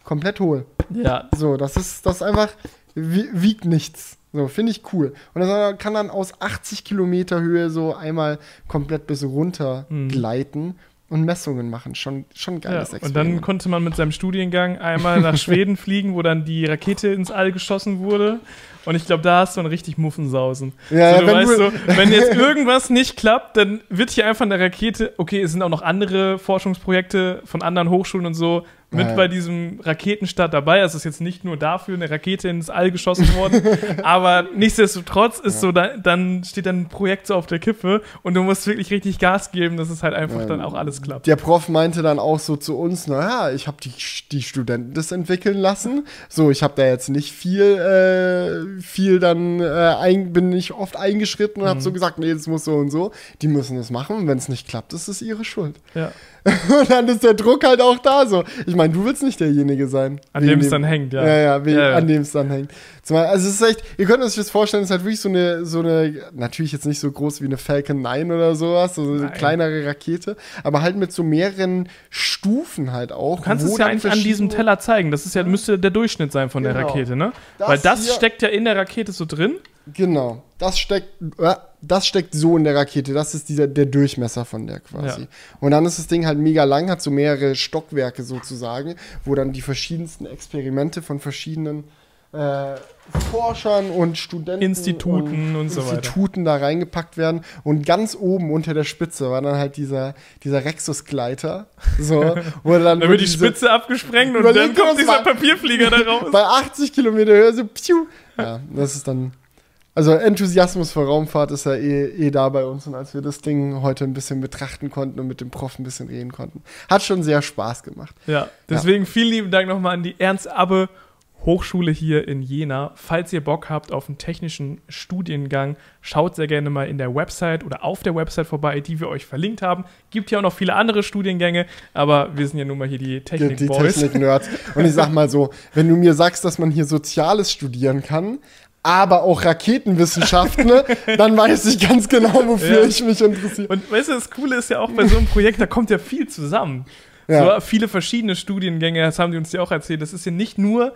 Komplett hohl. Ja. So, das ist das einfach, wiegt nichts. So, finde ich cool. Und das kann dann aus 80 Kilometer Höhe so einmal komplett bis runter mhm. gleiten und Messungen machen. Schon, schon ein geiles ja, Und dann konnte man mit seinem Studiengang einmal nach Schweden fliegen, wo dann die Rakete ins All geschossen wurde. Und ich glaube, da hast du dann richtig Muffensausen. Ja, ja, du weißt so, wenn jetzt irgendwas nicht klappt, dann wird hier einfach eine Rakete, okay, es sind auch noch andere Forschungsprojekte von anderen Hochschulen und so, mit ja. bei diesem Raketenstart dabei. Also es ist jetzt nicht nur dafür eine Rakete ins All geschossen worden, aber nichtsdestotrotz ist ja. so, da, dann steht dann ein Projekt so auf der Kippe und du musst wirklich richtig Gas geben, dass es halt einfach ja. dann auch alles klappt. Der Prof meinte dann auch so zu uns, naja, ich habe die, die Studenten das entwickeln lassen. So, ich habe da jetzt nicht viel, äh, viel dann, äh, ein, bin ich oft eingeschritten und mhm. habe so gesagt, nee, das muss so und so. Die müssen das machen und wenn es nicht klappt, ist es ihre Schuld. Ja. und dann ist der Druck halt auch da so. Ich meine, du willst nicht derjenige sein. An dem es dann hängt, ja. Ja, ja, wegen, ja, ja. an dem es dann hängt. Zumal, also es ist echt, ihr könnt euch das vorstellen, es ist halt wirklich so eine, so eine, natürlich jetzt nicht so groß wie eine Falcon 9 oder sowas, so eine Nein. kleinere Rakete, aber halt mit so mehreren Stufen halt auch. Du kannst es ja eigentlich an diesem Teller zeigen. Das ist ja, müsste der Durchschnitt sein von genau. der Rakete, ne? Das Weil das steckt ja in der Rakete so drin. Genau. Das steckt, äh, das steckt so in der Rakete. Das ist dieser, der Durchmesser von der quasi. Ja. Und dann ist das Ding halt mega lang, hat so mehrere Stockwerke sozusagen, wo dann die verschiedensten Experimente von verschiedenen äh, Forschern und Studenten Instituten und, und so Instituten da reingepackt werden und ganz oben unter der Spitze war dann halt dieser, dieser Rexus-Gleiter. So, wo dann, dann wird die Spitze abgesprengt und dann kommt dieser Papierflieger da raus. Bei 80 Kilometer Höhe so piu. Ja, das ist dann also Enthusiasmus für Raumfahrt ist ja eh, eh da bei uns und als wir das Ding heute ein bisschen betrachten konnten und mit dem Prof ein bisschen reden konnten, hat schon sehr Spaß gemacht. Ja, deswegen ja. vielen lieben Dank nochmal an die Ernst Abbe Hochschule hier in Jena. Falls ihr Bock habt auf einen technischen Studiengang, schaut sehr gerne mal in der Website oder auf der Website vorbei, die wir euch verlinkt haben. Gibt ja auch noch viele andere Studiengänge, aber wir sind ja nun mal hier die Technik-Boys. Die, die Technik-Nerds. Und ich sag mal so, wenn du mir sagst, dass man hier Soziales studieren kann, aber auch Raketenwissenschaften, ne? dann weiß ich ganz genau, wofür ja. ich mich interessiere. Und weißt du, das Coole ist ja auch bei so einem Projekt, da kommt ja viel zusammen. Ja. So viele verschiedene Studiengänge, das haben die uns ja auch erzählt. Das ist ja nicht nur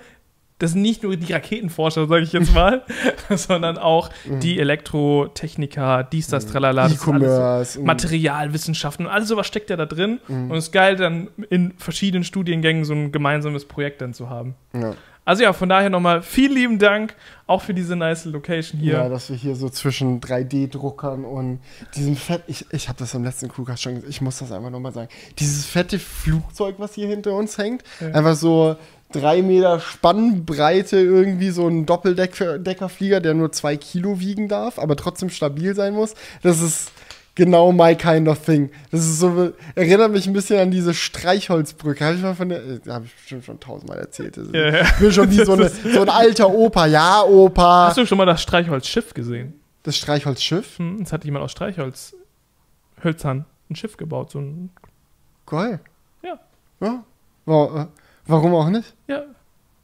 das sind nicht nur die Raketenforscher, sage ich jetzt mal, sondern auch mhm. die Elektrotechniker, dies, das, mhm. tralala, E-Commerce, Materialwissenschaften, alles sowas steckt ja da drin. Mhm. Und es ist geil, dann in verschiedenen Studiengängen so ein gemeinsames Projekt dann zu haben. Ja. Also ja, von daher nochmal vielen lieben Dank auch für diese nice Location hier. Ja, dass wir hier so zwischen 3D-Druckern und diesem Fett, ich, ich habe das im letzten Crewcast schon gesagt, ich muss das einfach nochmal sagen. Dieses fette Flugzeug, was hier hinter uns hängt, ja. einfach so drei Meter Spannbreite irgendwie so ein Doppeldeckerflieger, der nur zwei Kilo wiegen darf, aber trotzdem stabil sein muss. Das ist genau my kind of thing. Das ist so, erinnert mich ein bisschen an diese Streichholzbrücke. Habe ich mal von der, äh, habe ich bestimmt schon tausendmal erzählt. Das ja, ja. bin schon wie so, eine, so ein alter Opa. Ja, Opa. Hast du schon mal das Streichholzschiff gesehen? Das Streichholzschiff? Hm, es hat jemand aus Streichholzhölzern ein Schiff gebaut. So ein Geil. Ja. ja. Warum auch nicht? Ja.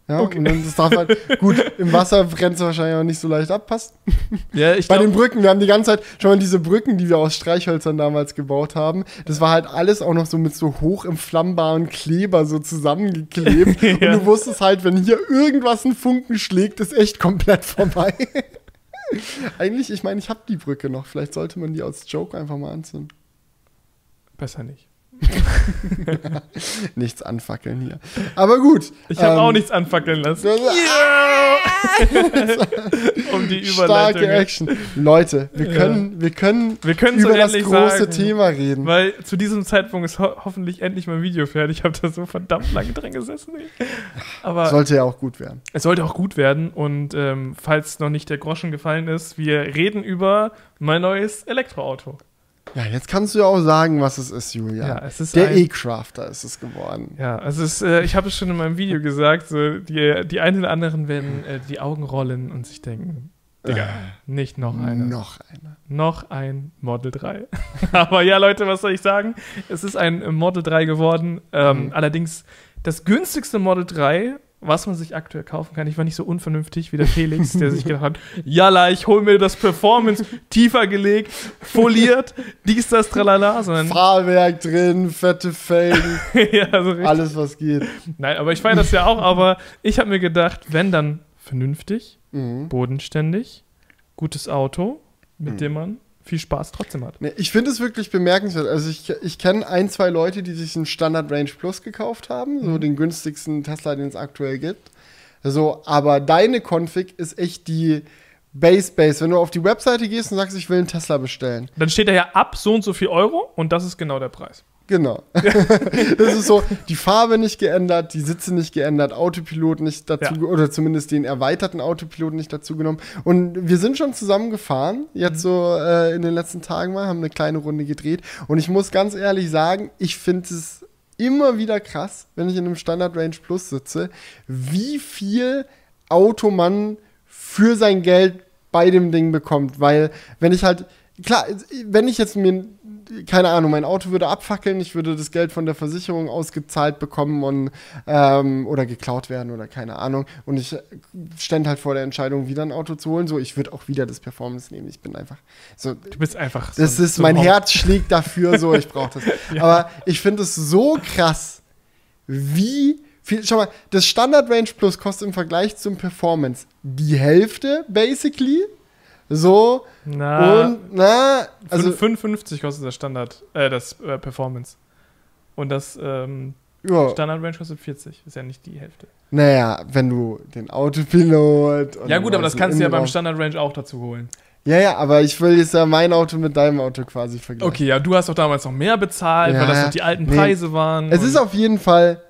Ja, Okay. und dann das darf halt, gut, im Wasser brennt es wahrscheinlich auch nicht so leicht ab, passt. Ja, ich Bei glaub, den Brücken, wir haben die ganze Zeit schon mal diese Brücken, die wir aus Streichhölzern damals gebaut haben. Das war halt alles auch noch so mit so hochentflammbaren Kleber so zusammengeklebt. Ja. Und du wusstest halt, wenn hier irgendwas einen Funken schlägt, ist echt komplett vorbei. Eigentlich, ich meine, ich habe die Brücke noch. Vielleicht sollte man die als Joke einfach mal anzünden. besser nicht. Nichts anfackeln hier. Aber gut. Ich habe ähm, auch nichts anfackeln lassen. das- um die Starke Überleitung. Action. Leute, wir Ja. können, wir können Wir können so über das große sagen, Thema reden. Weil zu diesem Zeitpunkt ist ho hoffentlich endlich mein Video fertig. Ich habe da so verdammt lange dran gesessen. Aber Sollte ja auch gut werden. es sollte auch gut werden. Und ähm, falls noch nicht der Groschen gefallen ist, wir reden über mein neues Elektroauto. Ja, jetzt kannst du ja auch sagen, was es ist, Julia. Ja, es ist Der E-Crafter ist es geworden. Ja, es ist, äh, ich habe es schon in meinem Video gesagt, so die, die einen oder anderen werden äh, die Augen rollen und sich denken, Digga, nicht noch einer. Noch einer. Noch ein Model 3. Aber ja, Leute, was soll ich sagen? Es ist ein äh, Model 3 geworden. Ähm, Mhm. Allerdings das günstigste Model 3, was man sich aktuell kaufen kann. Ich war nicht so unvernünftig wie der Felix, der sich gedacht hat, jalla, ich hole mir das Performance tiefer gelegt, foliert, dies, das, tralala, sondern Fahrwerk drin, fette Felgen, ja, so richtig. alles was geht. Nein, aber ich feiere das ja auch, aber ich habe mir gedacht, wenn dann vernünftig, Mhm. bodenständig, gutes Auto, mit Mhm. dem man viel Spaß trotzdem hat. Nee, ich finde es wirklich bemerkenswert. Also ich, ich kenne ein, zwei Leute, die sich einen Standard Range Plus gekauft haben, so Mhm. den günstigsten Tesla, den es aktuell gibt. So, aber deine Config ist echt die Base Base. Wenn du auf die Webseite gehst und sagst, ich will einen Tesla bestellen. Dann steht da ja ab so und so viel Euro und das ist genau der Preis. Genau. das ist so, die Farbe nicht geändert, die Sitze nicht geändert, Autopilot nicht dazu, Ja. oder zumindest den erweiterten Autopilot nicht dazu genommen. Und wir sind schon zusammen gefahren, jetzt so äh, in den letzten Tagen mal, haben eine kleine Runde gedreht. Und ich muss ganz ehrlich sagen, ich finde es immer wieder krass, wenn ich in einem Standard Range Plus sitze, wie viel Auto man für sein Geld bei dem Ding bekommt. Weil, wenn ich halt, klar, wenn ich jetzt mir, keine Ahnung, mein Auto würde abfackeln, ich würde das Geld von der Versicherung ausgezahlt bekommen und, ähm, oder geklaut werden oder keine Ahnung. Und ich stände halt vor der Entscheidung, wieder ein Auto zu holen. So, ich würde auch wieder das Performance nehmen. Ich bin einfach so, Du bist einfach das so, ist, so mein ein Herz schlägt dafür, so, ich brauche das. Ja. Aber ich finde es so krass, wie viel, schau mal, das Standard Range Plus kostet im Vergleich zum Performance die Hälfte, basically. So, Na, und, na, also also, 55 kostet das Standard, äh, das äh, Performance. Und das ähm, ja, Standard Range kostet 40. Ist ja nicht die Hälfte. naja, wenn du den Autopilot. und Ja gut, aber das den kannst du ja beim Standard Range auch dazu holen. Ja, ja, aber ich will jetzt ja mein Auto mit deinem Auto quasi vergleichen. Okay, ja, du hast doch damals noch mehr bezahlt, Ja, weil das noch die alten nee. Preise waren. Es ist auf jeden Fall,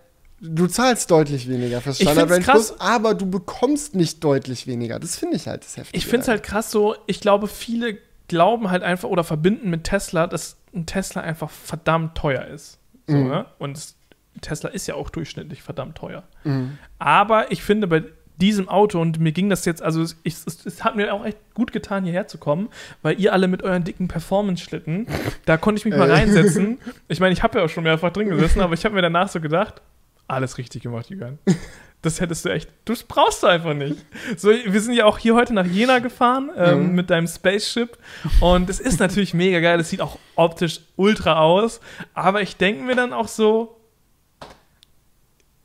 du zahlst deutlich weniger fürs Standard Range krass. Plus, aber du bekommst nicht deutlich weniger. Das finde ich halt das Heftige. Ich finde es halt krass so, ich glaube, viele glauben halt einfach oder verbinden mit Tesla, dass ein Tesla einfach verdammt teuer ist. So, Mhm. ne? Und es, Tesla ist ja auch durchschnittlich verdammt teuer. Mhm. Aber ich finde bei diesem Auto, und mir ging das jetzt, also es, ich, es, es hat mir auch echt gut getan, hierher zu kommen, weil ihr alle mit euren dicken Performance-Schlitten, da konnte ich mich mal reinsetzen. Ich meine, ich habe ja auch schon mehrfach drin gesessen, aber ich habe mir danach so gedacht, alles richtig gemacht, Jürgen. Das hättest du echt, das brauchst du einfach nicht. So, wir sind ja auch hier heute nach Jena gefahren ähm, Mhm. mit deinem Spaceship und es ist natürlich mega geil, es sieht auch optisch ultra aus, aber ich denke mir dann auch so,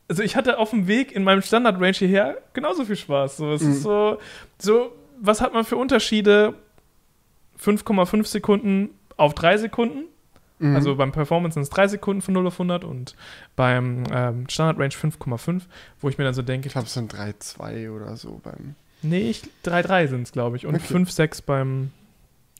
also ich hatte auf dem Weg in meinem Standard Range hierher genauso viel Spaß. So, es Mhm. ist so, so, was hat man für Unterschiede? 5,5 Sekunden auf 3 Sekunden. Mhm. Also beim Performance sind es 3 Sekunden von 0 auf 100 und beim ähm, Standard Range 5,5, wo ich mir dann so denke, ich glaube, es sind 3,2 oder so beim. nee, ich- 3,3 sind es, glaube ich, und Okay. 5,6 beim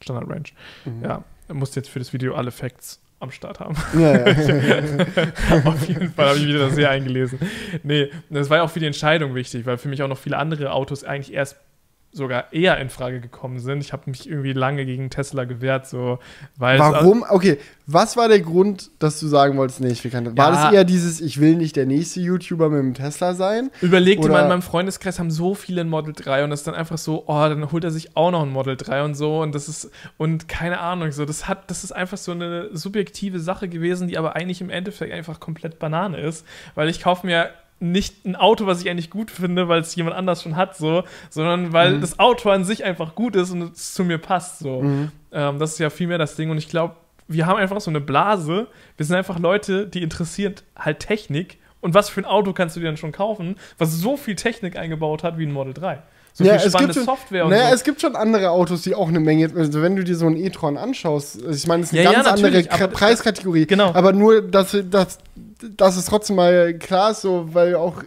Standard Range. Mhm. Ja, du musst jetzt für das Video alle Facts am Start haben. Ja, ja. Auf jeden Fall habe ich wieder das sehr eingelesen. Nee, das war ja auch für die Entscheidung wichtig, weil für mich auch noch viele andere Autos eigentlich erst sogar eher in Frage gekommen sind. Ich habe mich irgendwie lange gegen Tesla gewehrt, so weil Warum? Okay, was war der Grund, dass du sagen wolltest, nee, ich will keine. War Ja. das eher dieses, ich will nicht der nächste YouTuber mit dem Tesla sein? Überleg dir mal, in meinem Freundeskreis haben so viele ein Model 3 und das ist dann einfach so, oh, dann holt er sich auch noch ein Model 3 und so und das ist, und keine Ahnung, so, das hat, das ist einfach so eine subjektive Sache gewesen, die aber eigentlich im Endeffekt einfach komplett Banane ist, weil ich kaufe mir nicht ein Auto, was ich eigentlich gut finde, weil es jemand anders schon hat, so, sondern weil Mhm. das Auto an sich einfach gut ist und es zu mir passt, so. Mhm. Ähm, das ist ja viel mehr das Ding und ich glaube, wir haben einfach so eine Blase. Wir sind einfach Leute, die interessiert halt Technik. Und was für ein Auto kannst du dir dann schon kaufen, was so viel Technik eingebaut hat wie ein Model 3? So Ja, viel es gibt schon- Software und Naja, so. es gibt schon andere Autos, die auch eine Menge. Also, wenn du dir so einen e-tron anschaust, ich meine, es ist eine Ja, ja, ganz andere natürlich, Kra- aber- Preiskategorie. Genau. Aber nur, dass, dass, dass es trotzdem mal klar ist, so, weil auch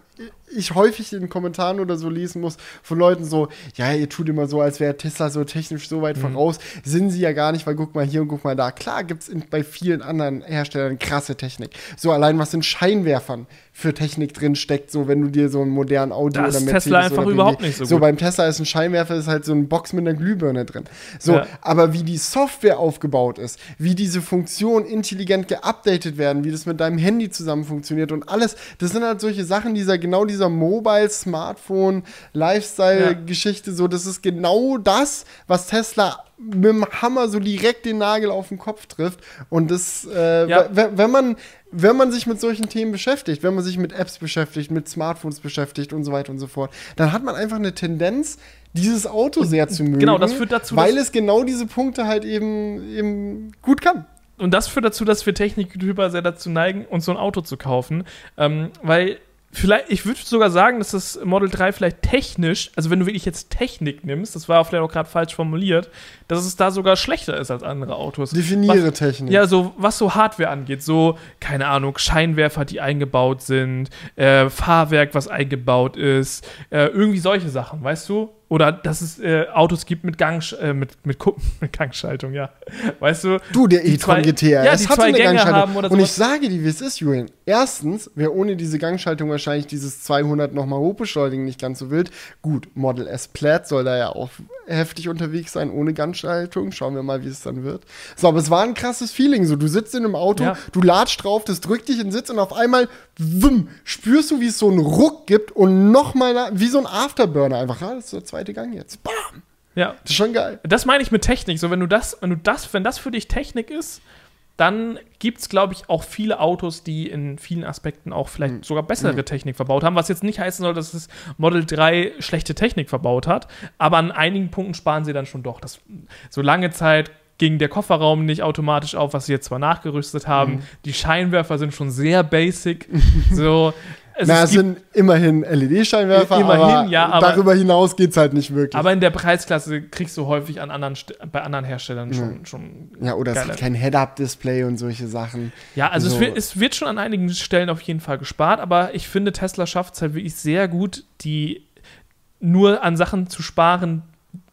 ich häufig in den Kommentaren oder so lesen muss von Leuten so, ja, ihr tut immer so, als wäre Tesla so technisch so Mhm. weit voraus. Sind sie ja gar nicht, weil guck mal hier und guck mal da. Klar gibt es bei vielen anderen Herstellern krasse Technik. So allein was in Scheinwerfern für Technik drin steckt, so wenn du dir so einen modernen Auto Da ist oder Mercedes Tesla einfach überhaupt nicht so So gut. beim Tesla ist ein Scheinwerfer ist halt so ein Box mit einer Glühbirne drin. So, Ja. aber wie die Software aufgebaut ist, wie diese Funktionen intelligent geupdatet werden, wie das mit deinem Handy zusammen funktioniert und alles, das sind halt solche Sachen, dieser genau dieser Mobile Smartphone Lifestyle-Geschichte, so, das ist genau das, was Tesla mit dem Hammer so direkt den Nagel auf den Kopf trifft. Und das, äh, Ja. wenn man, wenn man sich mit solchen Themen beschäftigt, wenn man sich mit Apps beschäftigt, mit Smartphones beschäftigt und so weiter und so fort, dann hat man einfach eine Tendenz, dieses Auto sehr zu mögen. genau, das führt dazu, weil es genau diese Punkte halt eben, eben gut kann. Und das führt dazu, dass wir Technik-YouTuber sehr dazu neigen, uns so ein Auto zu kaufen. Ähm, weil vielleicht, ich würde sogar sagen, dass das Model 3 vielleicht technisch, also wenn du wirklich jetzt Technik nimmst, das war vielleicht auch gerade falsch formuliert, dass es da sogar schlechter ist als andere Autos. Definiere Was- Technik. Ja, so was so Hardware angeht, so, keine Ahnung, Scheinwerfer, die eingebaut sind, äh, Fahrwerk, was eingebaut ist, äh, irgendwie solche Sachen, weißt du? Oder dass es äh, Autos gibt mit Gang, äh, mit, mit, mit Gangschaltung, ja. Weißt du? Du, der e-tron GTR, ja, die hatte zwei eine Gänge Gangschaltung. haben oder Und ich sage dir, wie es ist, Julian. Erstens wäre ohne diese Gangschaltung wahrscheinlich dieses 200 nochmal hochbeschleunigen nicht ganz so wild. Gut, Model S Plaid soll da ja auch heftig unterwegs sein, ohne Gangschaltung. Schauen wir mal, wie es dann wird. So, aber es war ein krasses Feeling. So, du sitzt in einem Auto, Ja. du latscht drauf, das drückt dich in den Sitz und auf einmal, wumm, spürst du, wie es so einen Ruck gibt und nochmal, wie so ein Afterburner einfach. Ja, das ist der zweite Gang jetzt. Bam! Ja. Das ist schon geil. Das meine ich mit Technik. So, wenn du das, wenn du das, wenn das für dich Technik ist, dann gibt es, glaube ich, auch viele Autos, die in vielen Aspekten auch vielleicht Mhm. sogar bessere Technik verbaut haben, was jetzt nicht heißen soll, dass das Model 3 schlechte Technik verbaut hat, aber an einigen Punkten sparen sie dann schon doch. Das, so lange Zeit ging der Kofferraum nicht automatisch auf, was sie jetzt zwar nachgerüstet haben. Mhm. Die Scheinwerfer sind schon sehr basic. so, es, Na, es sind immerhin LED-Scheinwerfer, Immerhin, aber, ja, aber- darüber hinaus geht es halt nicht wirklich. aber in der Preisklasse kriegst du häufig an anderen, bei anderen Herstellern schon, schon ja, oder es hat kein Head-Up-Display und solche Sachen. Ja, also So. es, wird, es wird schon an einigen Stellen auf jeden Fall gespart, aber ich finde, Tesla schafft es halt wirklich sehr gut, die nur an Sachen zu sparen,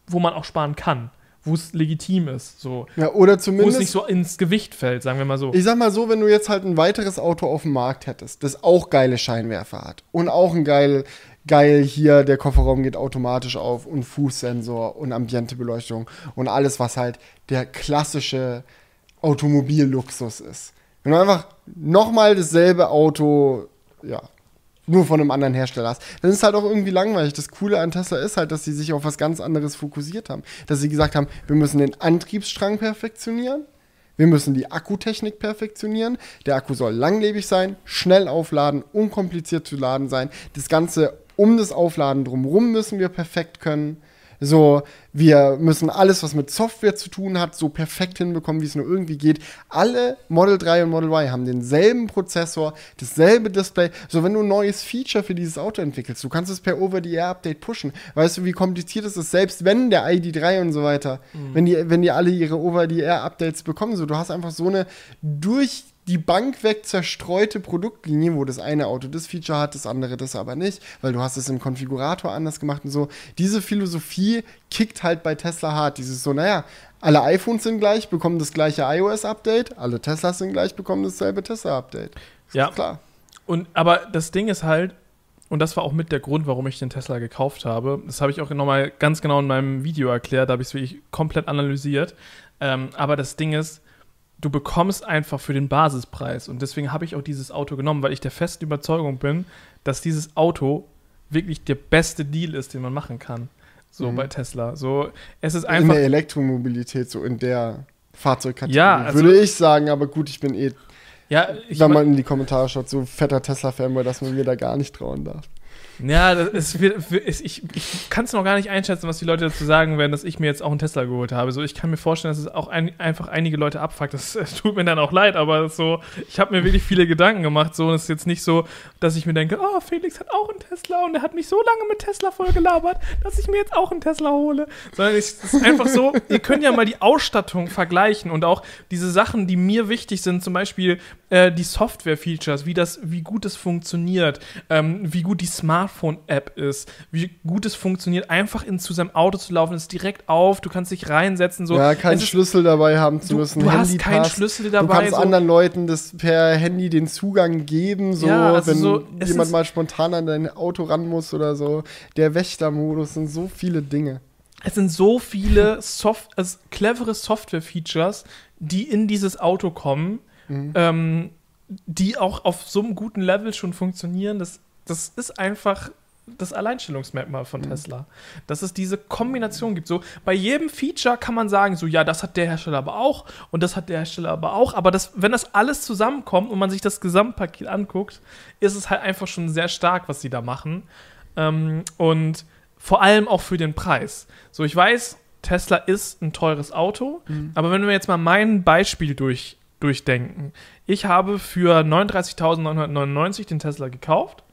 wo man auch sparen kann, wo es legitim ist, so. Ja, oder Wo es zumindest, nicht so ins Gewicht fällt, sagen wir mal so. ich sag mal so, wenn du jetzt halt ein weiteres Auto auf dem Markt hättest, das auch geile Scheinwerfer hat und auch ein geil, geil hier, der Kofferraum geht automatisch auf und Fußsensor und Ambientebeleuchtung und alles, was halt der klassische Automobilluxus ist. Wenn du einfach nochmal dasselbe Auto, ja, nur von einem anderen Hersteller hast, dann ist halt auch irgendwie langweilig. Das Coole an Tesla ist halt, dass sie sich auf was ganz anderes fokussiert haben. Dass sie gesagt haben, wir müssen den Antriebsstrang perfektionieren, wir müssen die Akkutechnik perfektionieren. Der Akku soll langlebig sein, schnell aufladen, unkompliziert zu laden sein. Das Ganze um das Aufladen drumherum müssen wir perfekt können. So, wir müssen alles, was mit Software zu tun hat, so perfekt hinbekommen, wie es nur irgendwie geht. Alle Model 3 und Model Y haben denselben Prozessor, dasselbe Display. So, wenn du ein neues Feature für dieses Auto entwickelst, du kannst es per Over-the-Air-Update pushen. Weißt du, wie kompliziert es ist, selbst wenn der ID3 und so weiter, wenn, die, wenn die alle ihre Over-the-Air-Updates bekommen, so, du hast einfach so eine durch die Bank weg zerstreute Produktlinie, wo das eine Auto das Feature hat, das andere das aber nicht, weil du hast es im Konfigurator anders gemacht und so. Diese Philosophie kickt halt bei Tesla hart. Dieses so, naja, alle iPhones sind gleich, bekommen das gleiche iOS-Update, alle Teslas sind gleich, bekommen dasselbe Tesla-Update. Ja. klar. Und aber das Ding ist halt, und das war auch mit der Grund, warum ich den Tesla gekauft habe. Das habe ich auch nochmal ganz genau in meinem Video erklärt, da habe ich es wirklich komplett analysiert. Ähm, aber das Ding ist, du bekommst einfach für den Basispreis. Und deswegen habe ich auch dieses Auto genommen, weil ich der festen Überzeugung bin, dass dieses Auto wirklich der beste Deal ist, den man machen kann. So Mhm. bei Tesla. So, es ist In einfach. der Elektromobilität, so in der Fahrzeugkategorie, Ja, also- würde ich sagen, aber gut, ich bin eh Ja, ich Wenn man in die Kommentare schaut, so fetter Tesla-Fanboy, dass man mir da gar nicht trauen darf. Ja, das ist, ist, ich, ich kann es noch gar nicht einschätzen, was die Leute dazu sagen werden, dass ich mir jetzt auch einen Tesla geholt habe. So, ich kann mir vorstellen, dass es auch ein, einfach einige Leute abfuckt. Das, äh, tut mir dann auch leid, aber so, ich habe mir wirklich viele Gedanken gemacht. So, und es ist jetzt nicht so, dass ich mir denke, oh, Felix hat auch einen Tesla und er hat mich so lange mit Tesla voll gelabert, dass ich mir jetzt auch einen Tesla hole. Sondern es ist einfach so, ihr könnt ja mal die Ausstattung vergleichen und auch diese Sachen, die mir wichtig sind, zum Beispiel äh, die Software-Features, wie das, wie gut es funktioniert, ähm, wie gut die Smartphone-App ist, wie gut es funktioniert, einfach in zu seinem Auto zu laufen, es ist direkt auf, du kannst dich reinsetzen, so. ja, keinen Schlüssel dabei haben zu Du, müssen. du hast keinen. Schlüssel Du dabei. kannst so. anderen Leuten das per Handy den Zugang geben, so Ja, also wenn so, jemand mal spontan an dein Auto ran muss oder so. Der Wächtermodus sind so viele Dinge. Es sind so viele Soft also clevere Software-Features, die in dieses Auto kommen, Mhm. ähm, die auch auf so einem guten Level schon funktionieren. Das, das ist einfach das Alleinstellungsmerkmal von Tesla. Dass es diese Kombination gibt. So, bei jedem Feature kann man sagen, so, ja, das hat der Hersteller aber auch und das hat der Hersteller aber auch. Aber das, wenn das alles zusammenkommt und man sich das Gesamtpaket anguckt, ist es halt einfach schon sehr stark, was sie da machen. Ähm, und vor allem auch für den Preis. So, ich weiß, Tesla ist ein teures Auto, aber wenn wir jetzt mal mein Beispiel durch, durchdenken. Ich habe für 39.999 den Tesla gekauft.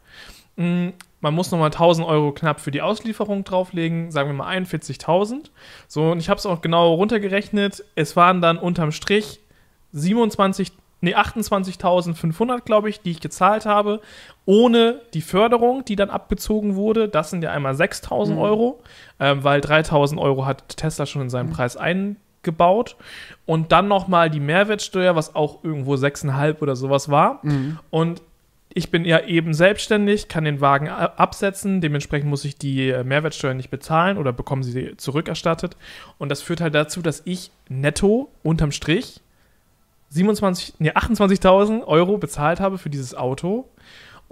Mm, Man muss nochmal 1000 Euro knapp für die Auslieferung drauflegen, sagen wir mal 41.000. So, und ich habe es auch genau runtergerechnet. Es waren dann unterm Strich 27, nee, 28.500, glaube ich, die ich gezahlt habe, ohne die Förderung, die dann abgezogen wurde. Das sind ja einmal 6.000 Mhm. Euro, ähm, weil 3.000 Euro hat Tesla schon in seinen Preis eingebaut. Und dann nochmal die Mehrwertsteuer, was auch irgendwo 6,5 oder sowas war. Und ich bin ja eben selbstständig, kann den Wagen absetzen, dementsprechend muss ich die äh, Mehrwertsteuer nicht bezahlen oder bekomme sie zurückerstattet. Und das führt halt dazu, dass ich netto unterm Strich 27, nee, 28.000 Euro bezahlt habe für dieses Auto.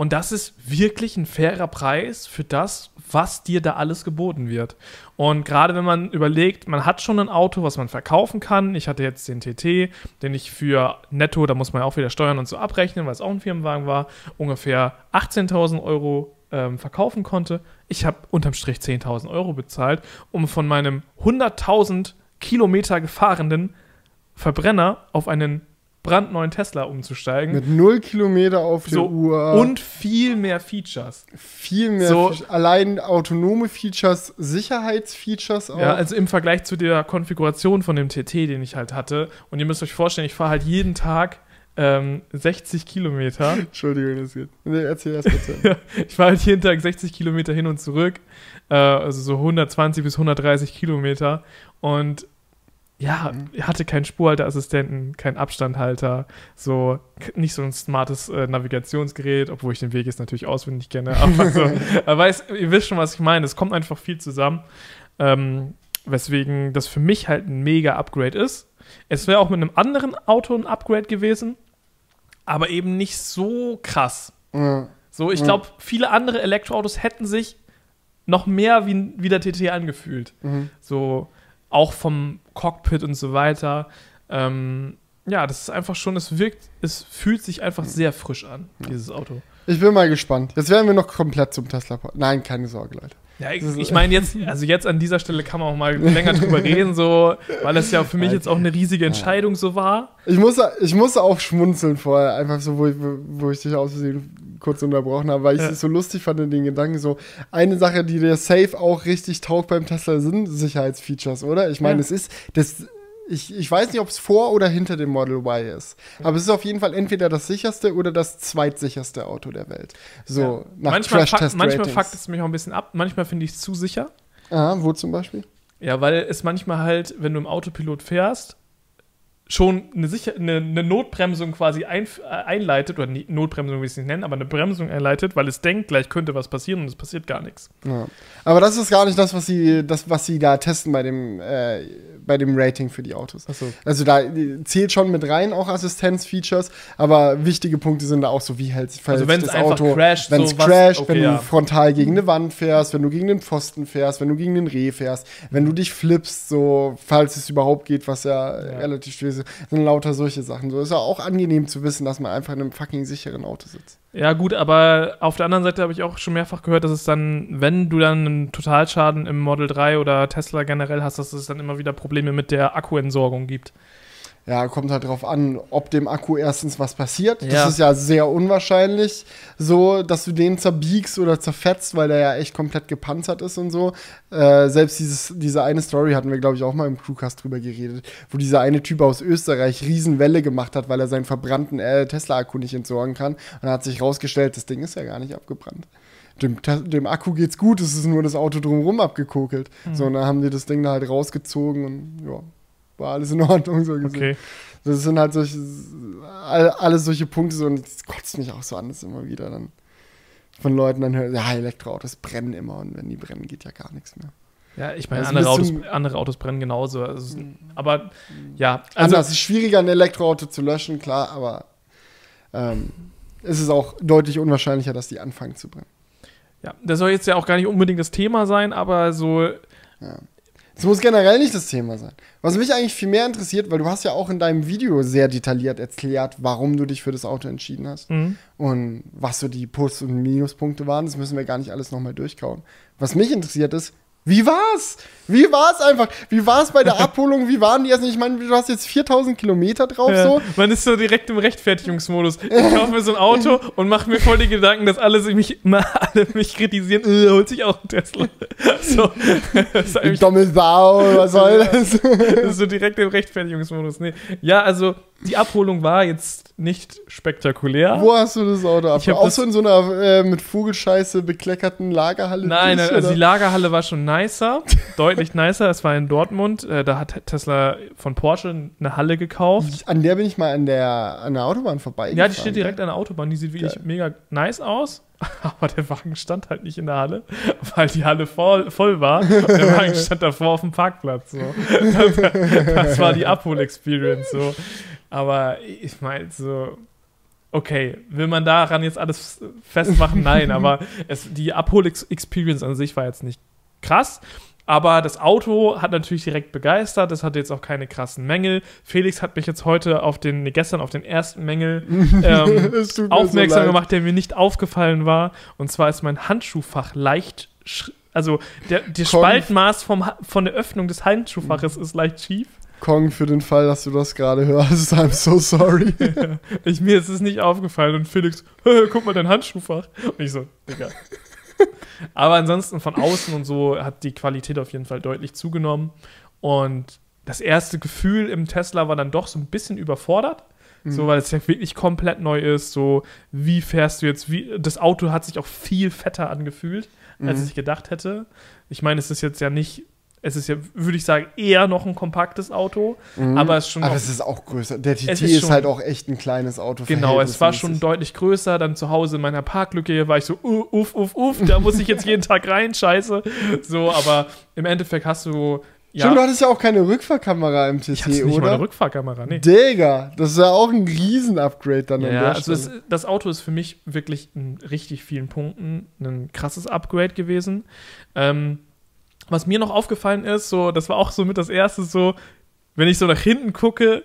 Und das ist wirklich ein fairer Preis für das, was dir da alles geboten wird. Und gerade wenn man überlegt, man hat schon ein Auto, was man verkaufen kann. Ich hatte jetzt den TT, den ich für netto, da muss man ja auch wieder Steuern und so abrechnen, weil es auch ein Firmenwagen war, ungefähr 18.000 Euro ähm, verkaufen konnte. Ich habe unterm Strich 10.000 Euro bezahlt, um von meinem 100.000 Kilometer gefahrenen Verbrenner auf einen brandneuen Tesla umzusteigen. Mit null Kilometer auf der so, Uhr. und viel mehr Features. viel mehr. so- Fe- allein autonome Features, Sicherheitsfeatures auch. Ja, also im Vergleich zu der Konfiguration von dem TT, den ich halt hatte. Und ihr müsst euch vorstellen, ich fahre halt jeden Tag ähm, 60 Kilometer. Entschuldigung, das geht. Nee, erzähl erst bitte. ich fahre halt jeden Tag 60 Kilometer hin und zurück. Äh, also so 120 bis 130 Kilometer. Und ja, ich hatte keinen Spurhalteassistenten, keinen Abstandhalter, so nicht so ein smartes äh, Navigationsgerät, obwohl ich den Weg jetzt natürlich auswendig kenne. Aber so, aber weiß, ihr wisst schon, was ich meine. Es kommt einfach viel zusammen. Ähm, weswegen das für mich halt ein mega Upgrade ist. Es wäre auch mit einem anderen Auto ein Upgrade gewesen, aber eben nicht so krass. ja. So, ich Ja. glaube, viele andere Elektroautos hätten sich noch mehr wie, wie der TT angefühlt. Mhm. So, auch vom Cockpit und so weiter. Ähm, ja, das ist einfach schon, es wirkt, es fühlt sich einfach sehr frisch an, dieses Auto. Ich bin mal gespannt. Jetzt werden wir noch komplett zum Tesla. Nein, keine Sorge, Leute. Ja, ich, Das ich meine jetzt, also jetzt an dieser Stelle kann man auch mal länger drüber reden, so, weil es ja für mich jetzt auch eine riesige Entscheidung so war. Ich muss, ich muss auch schmunzeln vorher, einfach so, wo ich, wo ich dich aus Versehen kurz unterbrochen habe, weil ich Ja. es so lustig fand in den Gedanken. So, eine Sache, die dir safe auch richtig taugt beim Tesla, sind Sicherheitsfeatures, oder? Ich meine, Ja. es ist, das, ich, ich weiß nicht, ob es vor oder hinter dem Model Y ist, aber es ist auf jeden Fall entweder das sicherste oder das zweitsicherste Auto der Welt. So, Ja. nach manchmal fuck, Crash-Test-Ratings. manchmal fuckt es mich auch ein bisschen ab, manchmal finde ich es zu sicher. Ah, wo zum Beispiel? Ja, weil es manchmal halt, wenn du im Autopilot fährst, schon eine, Sicher eine, eine Notbremsung quasi ein, äh, einleitet, oder nie- Notbremsung will ich es nicht nennen, aber eine Bremsung einleitet, weil es denkt, gleich könnte was passieren und es passiert gar nichts. Ja. Aber das ist gar nicht das, was sie, das, was sie da testen bei dem, äh, bei dem Rating für die Autos. Achso. Also da äh, zählt schon mit rein auch Assistenzfeatures, aber wichtige Punkte sind da auch so, wie hält verhält Also wenn sich es einfach crasht, wenn es so crasht, okay, wenn ja. du frontal gegen eine Wand fährst, wenn du gegen den Pfosten fährst, wenn du gegen den Reh fährst, wenn du dich flippst, so falls es überhaupt geht, was ja, Ja. relativ schwer ist. Sind lauter solche Sachen. So ist ja auch angenehm zu wissen, dass man einfach in einem fucking sicheren Auto sitzt. Ja, gut, aber auf der anderen Seite habe ich auch schon mehrfach gehört, dass es dann, wenn du dann einen Totalschaden im Model 3 oder Tesla generell hast, dass es dann immer wieder Probleme mit der Akkuentsorgung gibt. Ja, kommt halt drauf an, ob dem Akku erstens was passiert. Ja. Das ist ja sehr unwahrscheinlich, so, dass du den zerbiegst oder zerfetzt, weil der ja echt komplett gepanzert ist und so. Äh, selbst dieses, diese eine Story hatten wir, glaube ich, auch mal im Crewcast drüber geredet, wo dieser eine Typ aus Österreich Riesenwelle gemacht hat, weil er seinen verbrannten äh, Tesla-Akku nicht entsorgen kann. Und hat sich rausgestellt, das Ding ist ja gar nicht abgebrannt. Dem, dem Akku geht's gut, es ist nur das Auto drumherum abgekokelt. Mhm. So, und dann haben die das Ding da halt rausgezogen und ja, war alles in Ordnung so gesehen. Okay. Das sind halt solche, all- alles solche Punkte so, und das kotzt mich auch so an, das immer wieder dann von Leuten dann hört, ja, Elektroautos brennen immer und wenn die brennen, geht ja gar nichts mehr. Ja, ich meine, Also andere, Autos, andere Autos brennen genauso. Also, aber ja, also Anders, es ist schwieriger, ein Elektroauto zu löschen, klar, aber ähm, es ist auch deutlich unwahrscheinlicher, dass die anfangen zu brennen. ja, das soll jetzt ja auch gar nicht unbedingt das Thema sein, aber so, Es muss generell nicht das Thema sein. Was mich eigentlich viel mehr interessiert, weil du hast ja auch in deinem Video sehr detailliert erklärt, warum du dich für das Auto entschieden hast. mhm. und was so die Plus- und Minuspunkte waren. Das müssen wir gar nicht alles nochmal durchkauen. Was mich interessiert ist, wie war's? Wie war's einfach? Wie war's bei der Abholung? Wie waren die erst? Ich meine, du hast jetzt 4000 Kilometer drauf, ja, so. man ist so direkt im Rechtfertigungsmodus. Ich kaufe mir so ein Auto und mache mir voll die Gedanken, dass alle sich mich, alle mich kritisieren, äh, holt sich auch einen Tesla. So, dumme Sau, was soll das? Das ist so direkt im Rechtfertigungsmodus. Nee. Ja, also die Abholung war jetzt nicht spektakulär. Wo hast du das Auto ab? Ich hab Auch das- so in so einer äh, mit Vogelscheiße bekleckerten Lagerhalle? Nein, nicht, also die Lagerhalle war schon nicer, deutlich nicer. Es war in Dortmund. Äh, da hat Tesla von Porsche eine Halle gekauft. An der bin ich mal an der, an der Autobahn vorbei. Ja, die steht direkt an der Autobahn. Die sieht wirklich Geil. mega nice aus. Aber der Wagen stand halt nicht in der Halle, weil die Halle voll, voll war. Und der Wagen stand davor auf dem Parkplatz. So. Das war die Abhol-Experience. So. Aber ich meine, so. Okay, will man daran jetzt alles festmachen? Nein, aber es, die Abhol-Experience an sich war jetzt nicht krass. Aber das Auto hat natürlich direkt begeistert. Das hatte jetzt auch keine krassen Mängel. Felix hat mich jetzt heute auf den, nee, gestern auf den ersten Mängel ähm, aufmerksam so gemacht, der mir nicht aufgefallen war. Und zwar ist mein Handschuhfach leicht, also der, der. Spaltmaß vom, von der Öffnung des Handschuhfaches ist leicht schief. Kong, für den Fall, dass du das gerade hörst, I'm so sorry. Ich, mir ist es nicht aufgefallen und Felix, "Hä, guck mal dein Handschuhfach. Und ich so, Digga. Aber ansonsten von außen und so hat die Qualität auf jeden Fall deutlich zugenommen. Und das erste Gefühl im Tesla war dann doch so ein bisschen überfordert. So, weil es ja wirklich komplett neu ist. So, wie fährst du jetzt? Wie, das Auto hat sich auch viel fetter angefühlt, als Mhm. ich gedacht hätte. Ich meine, es ist jetzt ja nicht, es ist ja, würde ich sagen, eher noch ein kompaktes Auto, aber es ist schon Aber noch es ist auch größer. Der TT ist, ist halt auch echt ein kleines Auto. Genau, es war schon deutlich größer. Dann zu Hause in meiner Parklücke war ich so, uh, uff, uff, uff, da muss ich jetzt jeden Tag rein, scheiße. So, aber im Endeffekt hast du, ja, Stimmt, du hattest ja auch keine Rückfahrkamera im ich hatte TT, nicht mal oder? eine Rückfahrkamera, nee. Digga, das ist ja auch ein Riesen-Upgrade dann an Ja, also es, das Auto ist für mich wirklich in richtig vielen Punkten ein krasses Upgrade gewesen. Ähm, was mir noch aufgefallen ist, so, das war auch so mit das erste, so, wenn ich so nach hinten gucke,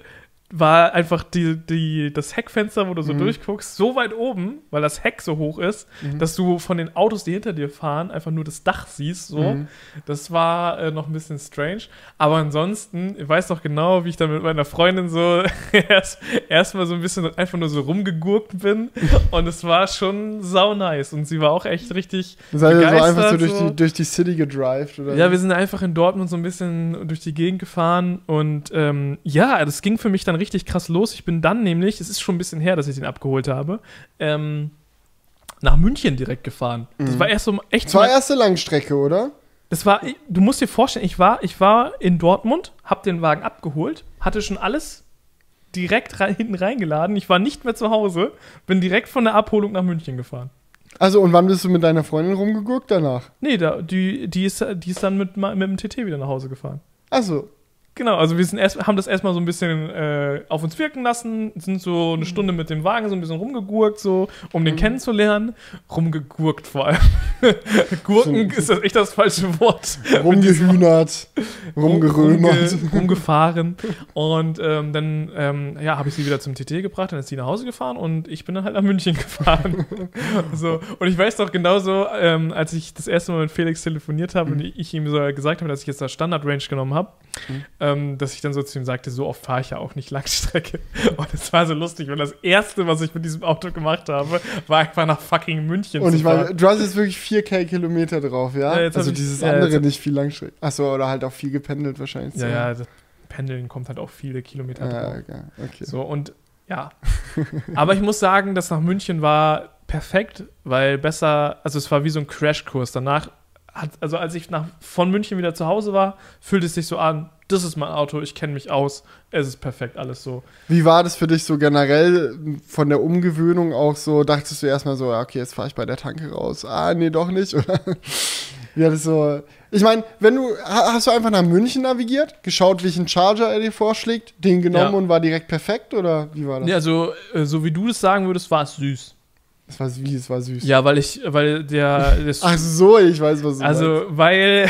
war einfach die, die, das Heckfenster, wo du so Mhm. durchguckst, so weit oben, weil das Heck so hoch ist, Mhm. dass du von den Autos, die hinter dir fahren, einfach nur das Dach siehst. So. Mhm. Das war äh, noch ein bisschen strange. Aber ansonsten, ich weiß noch genau, wie ich dann mit meiner Freundin so erst erstmal so ein bisschen einfach nur so rumgegurkt bin. Und es war schon sau nice. Und sie war auch echt richtig. Seid ihr so einfach so durch, so. Die, durch die City gedrived, oder? Ja, wir sind einfach in Dortmund so ein bisschen durch die Gegend gefahren. Und ähm, ja, das ging für mich dann richtig krass los. Ich bin dann nämlich, es ist schon ein bisschen her, dass ich den abgeholt habe, ähm, nach München direkt gefahren. Das Mhm. war erst so echt Das war erste Langstrecke, oder? Das war, du musst dir vorstellen, ich war, ich war in Dortmund, hab den Wagen abgeholt, hatte schon alles direkt rein, hinten reingeladen. Ich war nicht mehr zu Hause, bin direkt von der Abholung nach München gefahren. Also, und wann bist du mit deiner Freundin rumgeguckt danach? Nee, da, die, die, ist, die ist dann mit, mit dem TT wieder nach Hause gefahren. Also, Genau, also wir sind erst, haben das erstmal so ein bisschen äh, auf uns wirken lassen, sind so eine Stunde mit dem Wagen so ein bisschen rumgegurkt, so, um den Mhm. kennenzulernen. Rumgegurkt vor allem. Gurken ist das echt das falsche Wort. Rumgehühnert, rumgerömert. Rumge rumgefahren. Und ähm, dann ähm, ja, habe ich sie wieder zum TT gebracht, dann ist sie nach Hause gefahren und ich bin dann halt nach München gefahren. so. Und ich weiß doch genauso, ähm, als ich das erste Mal mit Felix telefoniert habe und ich ihm so gesagt habe, dass ich jetzt das Standard-Range genommen habe, Mhm. Ähm, dass ich dann so zu ihm sagte, so oft fahre ich ja auch nicht Langstrecke. Und es war so lustig, weil das erste, was ich mit diesem Auto gemacht habe, war einfach nach fucking München Und ich meine, du hast jetzt wirklich 4K Kilometer drauf, ja? Ja, also ich- dieses ja, andere nicht viel Langstrecke. Achso, oder halt auch viel gependelt wahrscheinlich. ja, ja, das Pendeln kommt halt auch viele Kilometer Ja, drauf. okay. okay. So, und ja. Aber ich muss sagen, das nach München war perfekt, weil besser, also es war wie so ein Crashkurs. Danach, hat, also als ich nach, von München wieder zu Hause war, fühlte es sich so an, das ist mein Auto, ich kenne mich aus, es ist perfekt, alles so. Wie war das für dich so generell von der Umgewöhnung auch so? Dachtest du erstmal so, ja, okay, jetzt fahre ich bei der Tanke raus. Ah, nee, doch nicht, oder? Wie hat das so. Ich meine, wenn du. ha- Hast du einfach nach München navigiert, geschaut, welchen Charger er dir vorschlägt, den genommen Ja. und war direkt perfekt, oder wie war das? Ja, also, äh, so wie du das sagen würdest, war es süß. Das war wie, es war süß. Ja, weil ich, weil der, Ach so, ich weiß, was du Also, weil,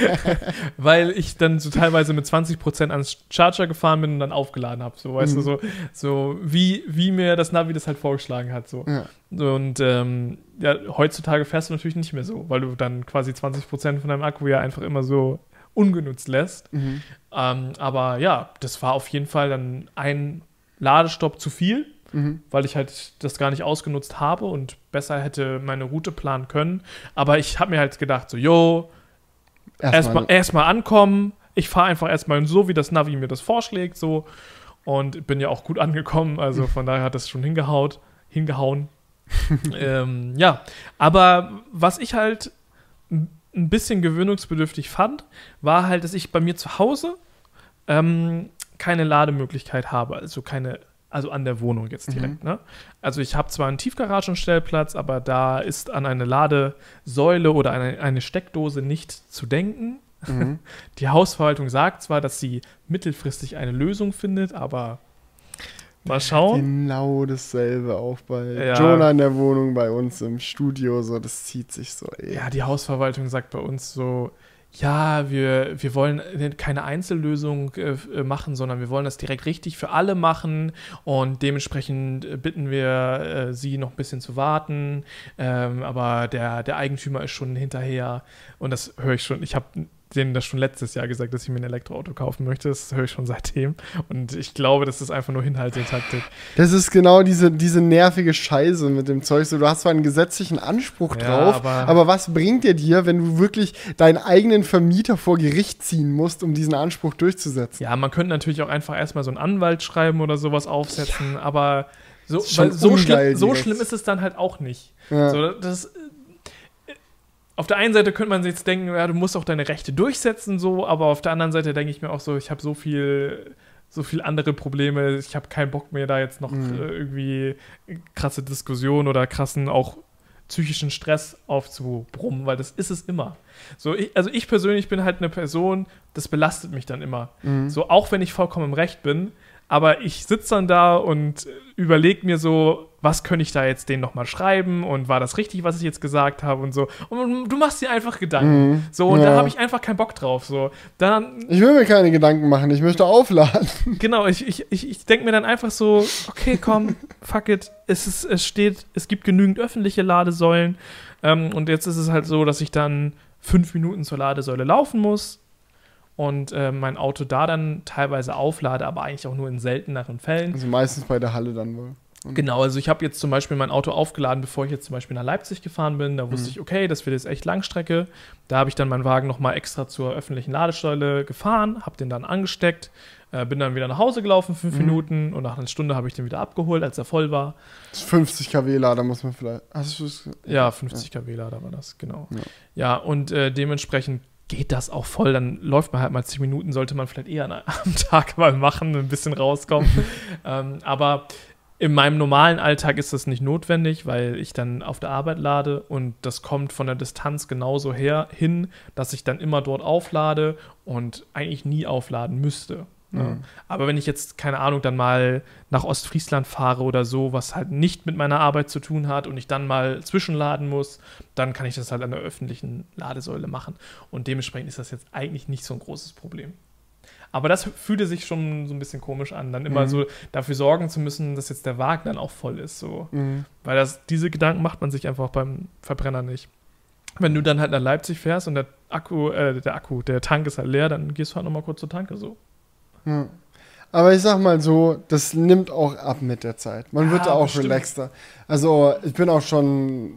weil ich dann so teilweise mit 20% ans Charger gefahren bin und dann aufgeladen habe. So, weißt Mhm. du, so, so wie, wie mir das Navi das halt vorgeschlagen hat. So. Ja. Und ähm, ja, heutzutage fährst du natürlich nicht mehr so, weil du dann quasi 20% von deinem Akku ja einfach immer so ungenutzt lässt. Mhm. Ähm, aber ja, das war auf jeden Fall dann ein Ladestopp zu viel Mhm. weil ich halt das gar nicht ausgenutzt habe und besser hätte meine Route planen können. Aber ich habe mir halt gedacht, so, yo, erstmal erstmal ankommen. Ich fahre einfach erstmal so, wie das Navi mir das vorschlägt, so. Und bin ja auch gut angekommen, also von daher hat das schon hingehaut, hingehauen. ähm, ja, aber was ich halt ein ein bisschen gewöhnungsbedürftig fand, war halt, dass ich bei mir zu Hause ähm, keine Lademöglichkeit habe, also keine, also an der Wohnung jetzt direkt. Ne? Also ich habe zwar einen Tiefgaragenstellplatz, aber da ist an eine Ladesäule oder eine, eine Steckdose nicht zu denken. Mhm. Die Hausverwaltung sagt zwar, dass sie mittelfristig eine Lösung findet, aber mal schauen. Genau dasselbe auch bei Ja. Jonah in der Wohnung, bei uns im Studio, so, das zieht sich so, ey. Ja, die Hausverwaltung sagt bei uns so, ja, wir, wir wollen keine Einzellösung äh, äh, machen, sondern wir wollen das direkt richtig für alle machen. Und dementsprechend äh, bitten wir äh, sie noch ein bisschen zu warten, ähm, aber der, der Eigentümer ist schon hinterher. Und das höre ich schon, ich habe denen das schon letztes Jahr gesagt, dass ich mir ein Elektroauto kaufen möchte, das höre ich schon seitdem und ich glaube, das ist einfach nur Hinhaltetaktik. Das ist genau diese, diese nervige Scheiße mit dem Zeug. So, du hast zwar einen gesetzlichen Anspruch Ja, drauf, aber- aber, was bringt dir dir, wenn du wirklich deinen eigenen Vermieter vor Gericht ziehen musst, um diesen Anspruch durchzusetzen? Ja, man könnte natürlich auch einfach erstmal so einen Anwalt schreiben oder sowas aufsetzen, aber so, so, schlimm, so schlimm ist es dann halt auch nicht. Ja. So, das, auf der einen Seite könnte man sich jetzt denken, ja, du musst auch deine Rechte durchsetzen, so, aber auf der anderen Seite denke ich mir auch so, ich habe so viel, so viel andere Probleme, ich habe keinen Bock mehr, da jetzt noch Mhm. äh, irgendwie krasse Diskussionen oder krassen auch psychischen Stress aufzubrummen, weil das ist es immer. So, ich, also ich persönlich bin halt eine Person, das belastet mich dann immer. Mhm. So, auch wenn ich vollkommen im Recht bin, aber ich sitze dann da und überlege mir so, was könnte ich da jetzt denen nochmal schreiben und war das richtig, was ich jetzt gesagt habe und so. Und du machst dir einfach Gedanken. Mhm. So, und da Ja. habe ich einfach keinen Bock drauf. So, dann, Ich will mir keine Gedanken machen, ich möchte aufladen. genau, ich, ich, ich, ich denke mir dann einfach so, okay, komm, fuck it. Es, ist, es steht, es gibt genügend öffentliche Ladesäulen. Ähm, und jetzt ist es halt so, dass ich dann fünf Minuten zur Ladesäule laufen muss und äh, mein Auto da dann teilweise auflade, aber eigentlich auch nur in selteneren Fällen. Also meistens bei der Halle dann wohl. Genau, also ich habe jetzt zum Beispiel mein Auto aufgeladen, bevor ich jetzt zum Beispiel nach Leipzig gefahren bin. Da wusste Mhm. ich, okay, das wird jetzt echt Langstrecke. Da habe ich dann meinen Wagen nochmal extra zur öffentlichen Ladesäule gefahren, habe den dann angesteckt, äh, bin dann wieder nach Hause gelaufen, fünf Mhm. Minuten und nach einer Stunde habe ich den wieder abgeholt, als er voll war. Das ist 50 kW Lader muss man vielleicht. Hast du es? Ja, 50 kW Lader war das, genau. Ja. Ja, und äh, dementsprechend geht das auch voll. Dann läuft man halt mal 10 Minuten, sollte man vielleicht eher am Tag mal machen, ein bisschen rauskommen. ähm, aber In meinem normalen Alltag ist das nicht notwendig, weil ich dann auf der Arbeit lade und das kommt von der Distanz genauso her hin, dass ich dann immer dort auflade und eigentlich nie aufladen müsste. Ne? Mhm. Aber wenn ich jetzt, keine Ahnung, dann mal nach Ostfriesland fahre oder so, was halt nicht mit meiner Arbeit zu tun hat und ich dann mal zwischenladen muss, dann kann ich das halt an der öffentlichen Ladesäule machen. Und dementsprechend ist das jetzt eigentlich nicht so ein großes Problem. Aber das fühlte sich schon so ein bisschen komisch an, dann immer Mhm. so dafür sorgen zu müssen, dass jetzt der Wagen dann auch voll ist. So. Mhm. Weil das, diese Gedanken macht man sich einfach beim Verbrenner nicht. Wenn du dann halt nach Leipzig fährst und der Akku, äh, der Akku, der Tank ist halt leer, dann gehst du halt nochmal kurz zur Tanke so. Ja. Aber ich sag mal so, das nimmt auch ab mit der Zeit. Man wird Ja, da auch bestimmt. relaxter. Also ich bin auch schon,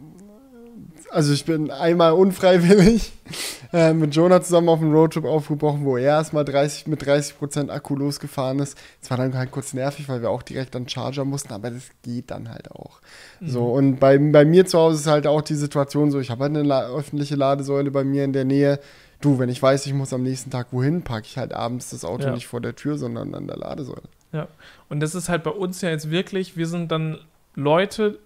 also ich bin einmal unfreiwillig äh, mit Jonah zusammen auf einen Roadtrip aufgebrochen, wo er erstmal 30, mit 30% Akku losgefahren ist. Es war dann halt kurz nervig, weil wir auch direkt an Charger mussten, aber das geht dann halt auch. So, und bei, bei mir zu Hause ist halt auch die Situation so, ich habe halt eine öffentliche Ladesäule bei mir in der Nähe. Du, wenn ich weiß, ich muss am nächsten Tag wohin, packe ich halt abends das Auto Ja. nicht vor der Tür, sondern an der Ladesäule. Ja. Und das ist halt bei uns ja jetzt wirklich, wir sind dann Leute,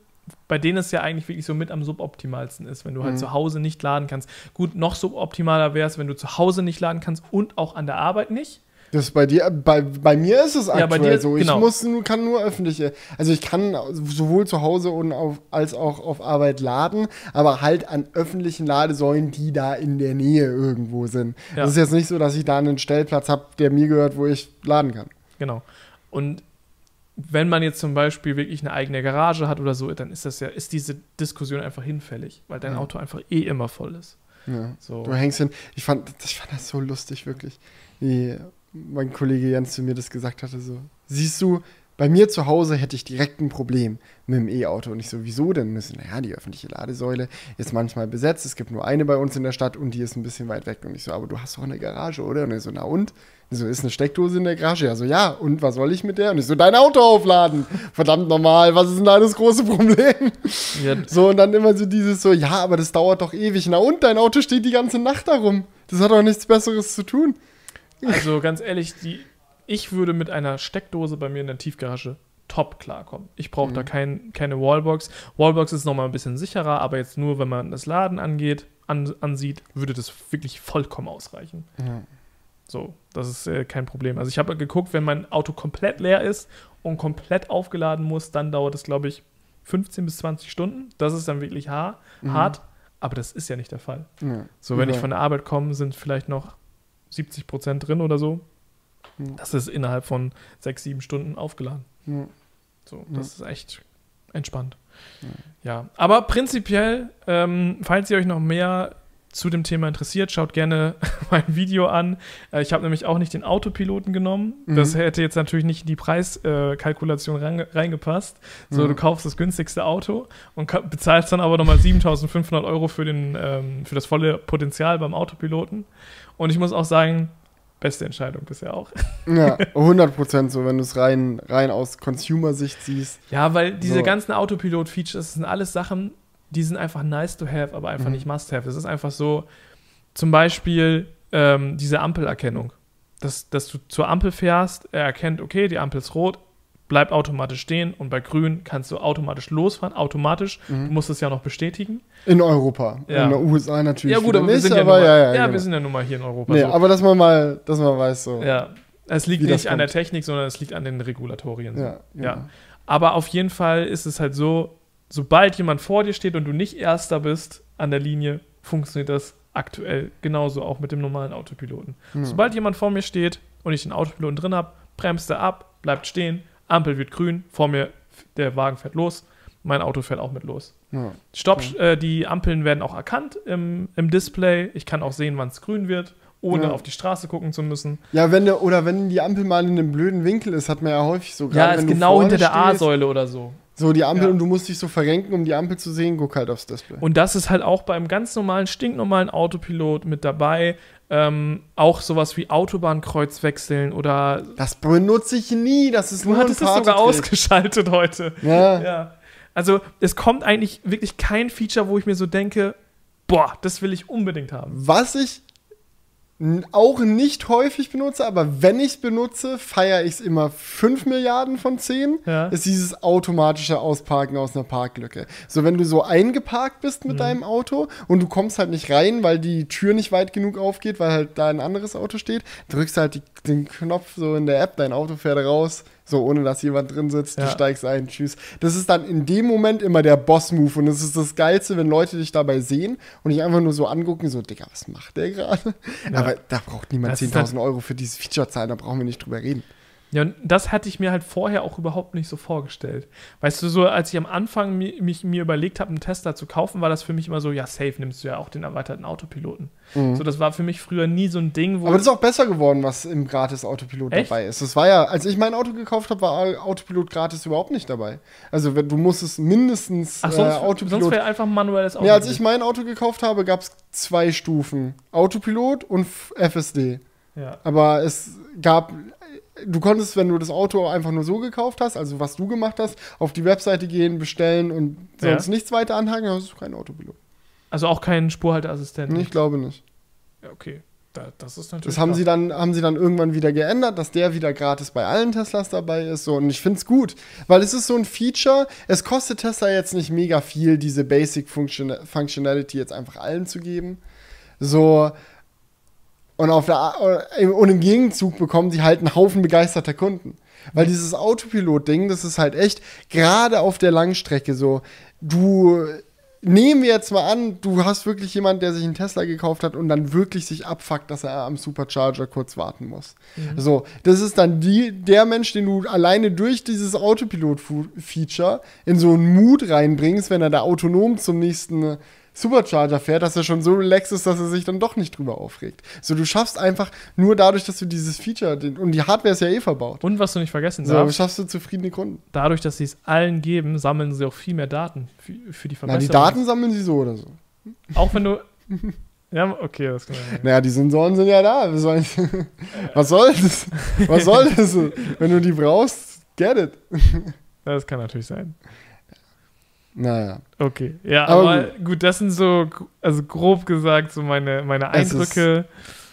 bei denen es ja eigentlich wirklich so mit am suboptimalsten ist, wenn du halt Mhm. zu Hause nicht laden kannst. Gut, noch suboptimaler wäre es, wenn du zu Hause nicht laden kannst und auch an der Arbeit nicht. Das bei dir, bei, bei mir ist es Ja, aktuell bei dir- so. Ich genau. muss, nur- kann nur öffentliche, also ich kann sowohl zu Hause und auf, als auch auf Arbeit laden, aber halt an öffentlichen Ladesäulen, die da in der Nähe irgendwo sind. Ja. Das ist jetzt nicht so, dass ich da einen Stellplatz habe, der mir gehört, wo ich laden kann. Genau. Und wenn man jetzt zum Beispiel wirklich eine eigene Garage hat oder so, dann ist das ja, ist diese Diskussion einfach hinfällig, weil dein Ja. Auto einfach eh immer voll ist. Ja. So. Du hängst hin. Ich fand, das- ich fand das so lustig, wirklich. Wie mein Kollege Jens zu mir das gesagt hatte, so, siehst du, bei mir zu Hause hätte ich direkt ein Problem mit dem E-Auto. Und ich so, wieso denn? Und so, naja, die öffentliche Ladesäule ist manchmal besetzt. Es gibt nur eine bei uns in der Stadt und die ist ein bisschen weit weg. Und ich so, aber du hast doch eine Garage, oder? Und er so, na und? Ich so, ist eine Steckdose in der Garage? Ja, so, ja. Und was soll ich mit der? Und ich so, dein Auto aufladen. Verdammt normal. Was ist denn da das große Problem? Ja, So, und dann immer so dieses so, ja, aber das dauert doch ewig. Na und, dein Auto steht die ganze Nacht darum. Das hat doch nichts Besseres zu tun. Also ganz ehrlich, die, ich würde mit einer Steckdose bei mir in der Tiefgarage top klarkommen. Ich brauche da kein, keine Wallbox. Wallbox ist nochmal ein bisschen sicherer, aber jetzt nur, wenn man das Laden angeht, an, ansieht, würde das wirklich vollkommen ausreichen. So, das ist äh, kein Problem. Also ich habe geguckt, wenn mein Auto komplett leer ist und komplett aufgeladen muss, dann dauert es, glaube ich, 15 bis 20 Stunden. Das ist dann wirklich haar, hart, aber das ist ja nicht der Fall. Ja. So, wenn ich Ja. von der Arbeit komme, sind vielleicht noch 70 Prozent drin oder so. Mhm. Das ist innerhalb von sechs, sieben Stunden aufgeladen. Ja. So, das ist echt entspannt. Ja, aber prinzipiell, ähm, falls ihr euch noch mehr zu dem Thema interessiert, schaut gerne mein Video an. Äh, ich habe nämlich auch nicht den Autopiloten genommen. Das Mhm. hätte jetzt natürlich nicht in die Preiskalkulation äh, reingepasst. So, Mhm. du kaufst das günstigste Auto und bezahlst dann aber nochmal 7500 Euro für, den, ähm, für das volle Potenzial beim Autopiloten. Und ich muss auch sagen, beste Entscheidung bisher auch. Ja, 100% so, wenn du es rein, rein aus Consumer-Sicht siehst. Ja, weil diese So. ganzen Autopilot-Features das sind alles Sachen, die sind einfach nice to have, aber einfach Mhm. nicht must have. Das ist einfach so, zum Beispiel ähm, diese Ampelerkennung. Dass, dass du zur Ampel fährst, er erkennt, okay, die Ampel ist rot, bleibt automatisch stehen und bei grün kannst du automatisch losfahren, automatisch. Du musst es ja noch bestätigen. In Europa. Ja. In den USA natürlich. ja gut, aber wir nicht, sind ja, aber nun mal, ja, ja, ja, genau. wir sind ja nun mal hier in Europa. Nee, so. aber dass man mal, dass man weiß so. ja. Es liegt nicht an der kommt. Technik, sondern es liegt an den Regulatorien. so. Ja, Ja. Aber auf jeden Fall ist es halt so, sobald jemand vor dir steht und du nicht Erster bist an der Linie, funktioniert das aktuell genauso auch mit dem normalen Autopiloten. Ja. Sobald jemand vor mir steht und ich den Autopiloten drin habe, bremst er ab, bleibt stehen, Ampel wird grün, vor mir der Wagen fährt los, mein Auto fährt auch mit los. Ja. Stopp, äh, die Ampeln werden auch erkannt im, im Display. Ich kann auch sehen, wann es grün wird, ohne Ja. auf die Straße gucken zu müssen. Ja, wenn der, oder wenn die Ampel mal in einem blöden Winkel ist, hat man ja häufig so. gerade Ja, ist genau hinter der A-Säule oder so. So die Ampel Ja. und du musst dich so verrenken, um die Ampel zu sehen, guck halt aufs Display. Und das ist halt auch beim ganz normalen, stinknormalen Autopilot mit dabei. Ähm, auch sowas wie Autobahnkreuz wechseln oder. das benutze ich nie, das ist Du nur hattest ein es sogar ausgeschaltet heute. Ja. Ja. Also, es kommt eigentlich wirklich kein Feature, wo ich mir so denke, boah, das will ich unbedingt haben. Was ich auch nicht häufig benutze, aber wenn ich es benutze, feiere ich es immer 5 Milliarden von 10, Ja. ist dieses automatische Ausparken aus einer Parklücke. So, wenn du so eingeparkt bist Mhm. mit deinem Auto und du kommst halt nicht rein, weil die Tür nicht weit genug aufgeht, weil halt da ein anderes Auto steht, drückst halt die, den Knopf so in der App, dein Auto fährt raus, so ohne dass jemand drin sitzt, Ja. du steigst ein, tschüss. Das ist dann in dem Moment immer der Boss-Move und es ist das Geilste, wenn Leute dich dabei sehen und dich einfach nur so angucken, so, Digga, was macht der gerade? Aber da braucht niemand Das ist 10.000 Euro für dieses Feature zahlen, da brauchen wir nicht drüber reden. Ja, und das hatte ich mir halt vorher auch überhaupt nicht so vorgestellt. Weißt du, so als ich am Anfang mi- mich, mir überlegt habe, einen Tesla zu kaufen, war das für mich immer so, ja, safe nimmst du ja auch den erweiterten Autopiloten. So, das war für mich früher nie so ein Ding, wo. Mhm. Aber das ist auch besser geworden, was im gratis Autopilot Echt? dabei ist. Das war ja, als ich mein Auto gekauft habe, war Autopilot gratis überhaupt nicht dabei. Also wenn, du musstest mindestens Ach, äh, sonst, sonst Autopilot. wäre einfach ein manuelles Auto. ja, als ich mein Auto gekauft habe, gab es zwei Stufen. Autopilot und FSD. ja. Aber es gab, du konntest, wenn du das Auto einfach nur so gekauft hast, also was du gemacht hast, auf die Webseite gehen, bestellen und Ja. sonst nichts weiter anhaken, dann hast du kein Autopilot. Also auch kein Spurhalteassistent. Ich glaube nicht. Ja, okay. Da, das ist natürlich. Das haben krass. sie, dann, haben sie dann irgendwann wieder geändert, dass der wieder gratis bei allen Teslas dabei ist. So. Und ich finde es gut, weil es ist so ein Feature. Es kostet Tesla jetzt nicht mega viel, diese Basic Function Functionality jetzt einfach allen zu geben. So. Und, auf der, A- und im Gegenzug bekommen sie halt einen Haufen begeisterter Kunden. Weil dieses Autopilot-Ding, das ist halt echt, gerade auf der Langstrecke so, du, nehmen wir jetzt mal an, du hast wirklich jemanden, der sich einen Tesla gekauft hat und dann wirklich sich abfuckt, dass er am Supercharger kurz warten muss. So, das ist dann die, der Mensch, den du alleine durch dieses Autopilot-Feature in so einen Mut reinbringst, wenn er da autonom zum nächsten Supercharger fährt, dass er schon so relaxed ist, dass er sich dann doch nicht drüber aufregt. So, du schaffst einfach nur dadurch, dass du dieses Feature, und die Hardware ist ja eh verbaut. Und was du nicht vergessen So, darfst, schaffst du zufriedene Kunden. dadurch, dass sie es allen geben, sammeln sie auch viel mehr Daten für, für die Na, Verbesserung. die Daten sammeln sie so oder so. Auch wenn du. ja, okay, das kann man sagen. Naja, die Sensoren sind ja da. Was soll, was soll das? Was soll das? Wenn du die brauchst, get it. Das kann natürlich sein. Naja. Okay, ja, Aber aber, gut. das sind so, also grob gesagt, so meine, meine Es ist- Eindrücke.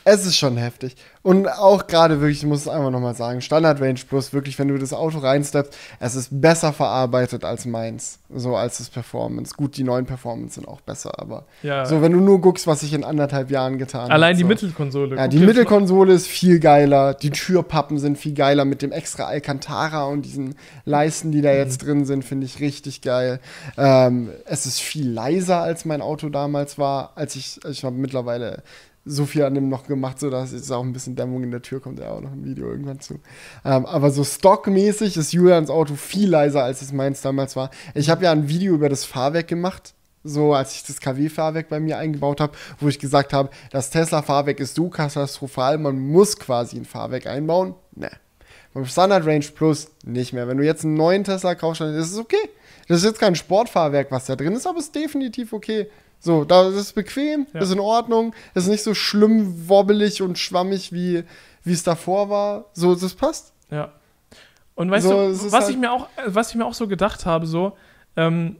Es ist schon heftig. Und auch gerade wirklich, ich muss es einfach nochmal sagen, Standard Range Plus, wirklich, wenn du das Auto reinsteppst, es ist besser verarbeitet als meins. So als das Performance. Gut, die neuen Performance sind auch besser, aber Ja, so, wenn du nur guckst, was ich in anderthalb Jahren getan allein hab, die so. Mittelkonsole. Ja, die Mittelkonsole ist viel geiler, die Türpappen sind viel geiler mit dem extra Alcantara und diesen Leisten, die da Mhm. jetzt drin sind, finde ich richtig geil. Ähm, es ist viel leiser, als mein Auto damals war, als ich, ich habe mittlerweile so viel an dem noch gemacht, so dass jetzt auch ein bisschen Dämmung in der Tür kommt, ja auch noch ein Video irgendwann zu. Ähm, aber so stockmäßig ist Julians Auto viel leiser, als es meins damals war. Ich habe ja ein Video über das Fahrwerk gemacht, so als ich das KW-Fahrwerk bei mir eingebaut habe, wo ich gesagt habe, das Tesla-Fahrwerk ist so katastrophal, man muss quasi ein Fahrwerk einbauen. Ne. Beim Standard Range Plus nicht mehr. Wenn du jetzt einen neuen Tesla kaufst, dann ist es okay. Das ist jetzt kein Sportfahrwerk, was da drin ist, aber es ist definitiv okay. So, da ist es bequem, Ja. ist in Ordnung, ist nicht so schlimm wobbelig und schwammig, wie, wie es davor war. So, das passt. Ja. Und weißt So, du, was halt- ich mir auch, was ich mir auch so gedacht habe, so, ähm,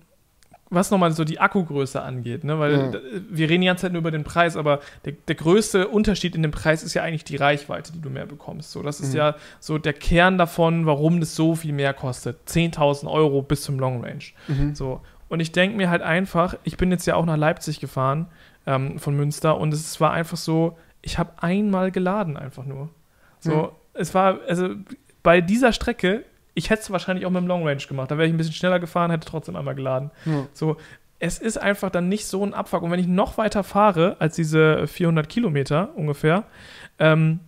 was nochmal so die Akkugröße angeht, ne? Weil Ja. wir reden die ganze Zeit nur über den Preis, aber der, der größte Unterschied in dem Preis ist ja eigentlich die Reichweite, die du mehr bekommst. So, das ist Mhm. ja so der Kern davon, warum das so viel mehr kostet. 10.000 Euro bis zum Long Range. Mhm. So. Und ich denke mir halt einfach, ich bin jetzt ja auch nach Leipzig gefahren ähm, von Münster und es war einfach so, ich habe einmal geladen einfach nur. So, Mhm. es war, also bei dieser Strecke, ich hätte es wahrscheinlich auch mit dem Long Range gemacht. Da wäre ich ein bisschen schneller gefahren, hätte trotzdem einmal geladen. Ja. So, es ist einfach dann nicht so ein Abfuck. Und wenn ich noch weiter fahre als diese 400 Kilometer ungefähr, ähm,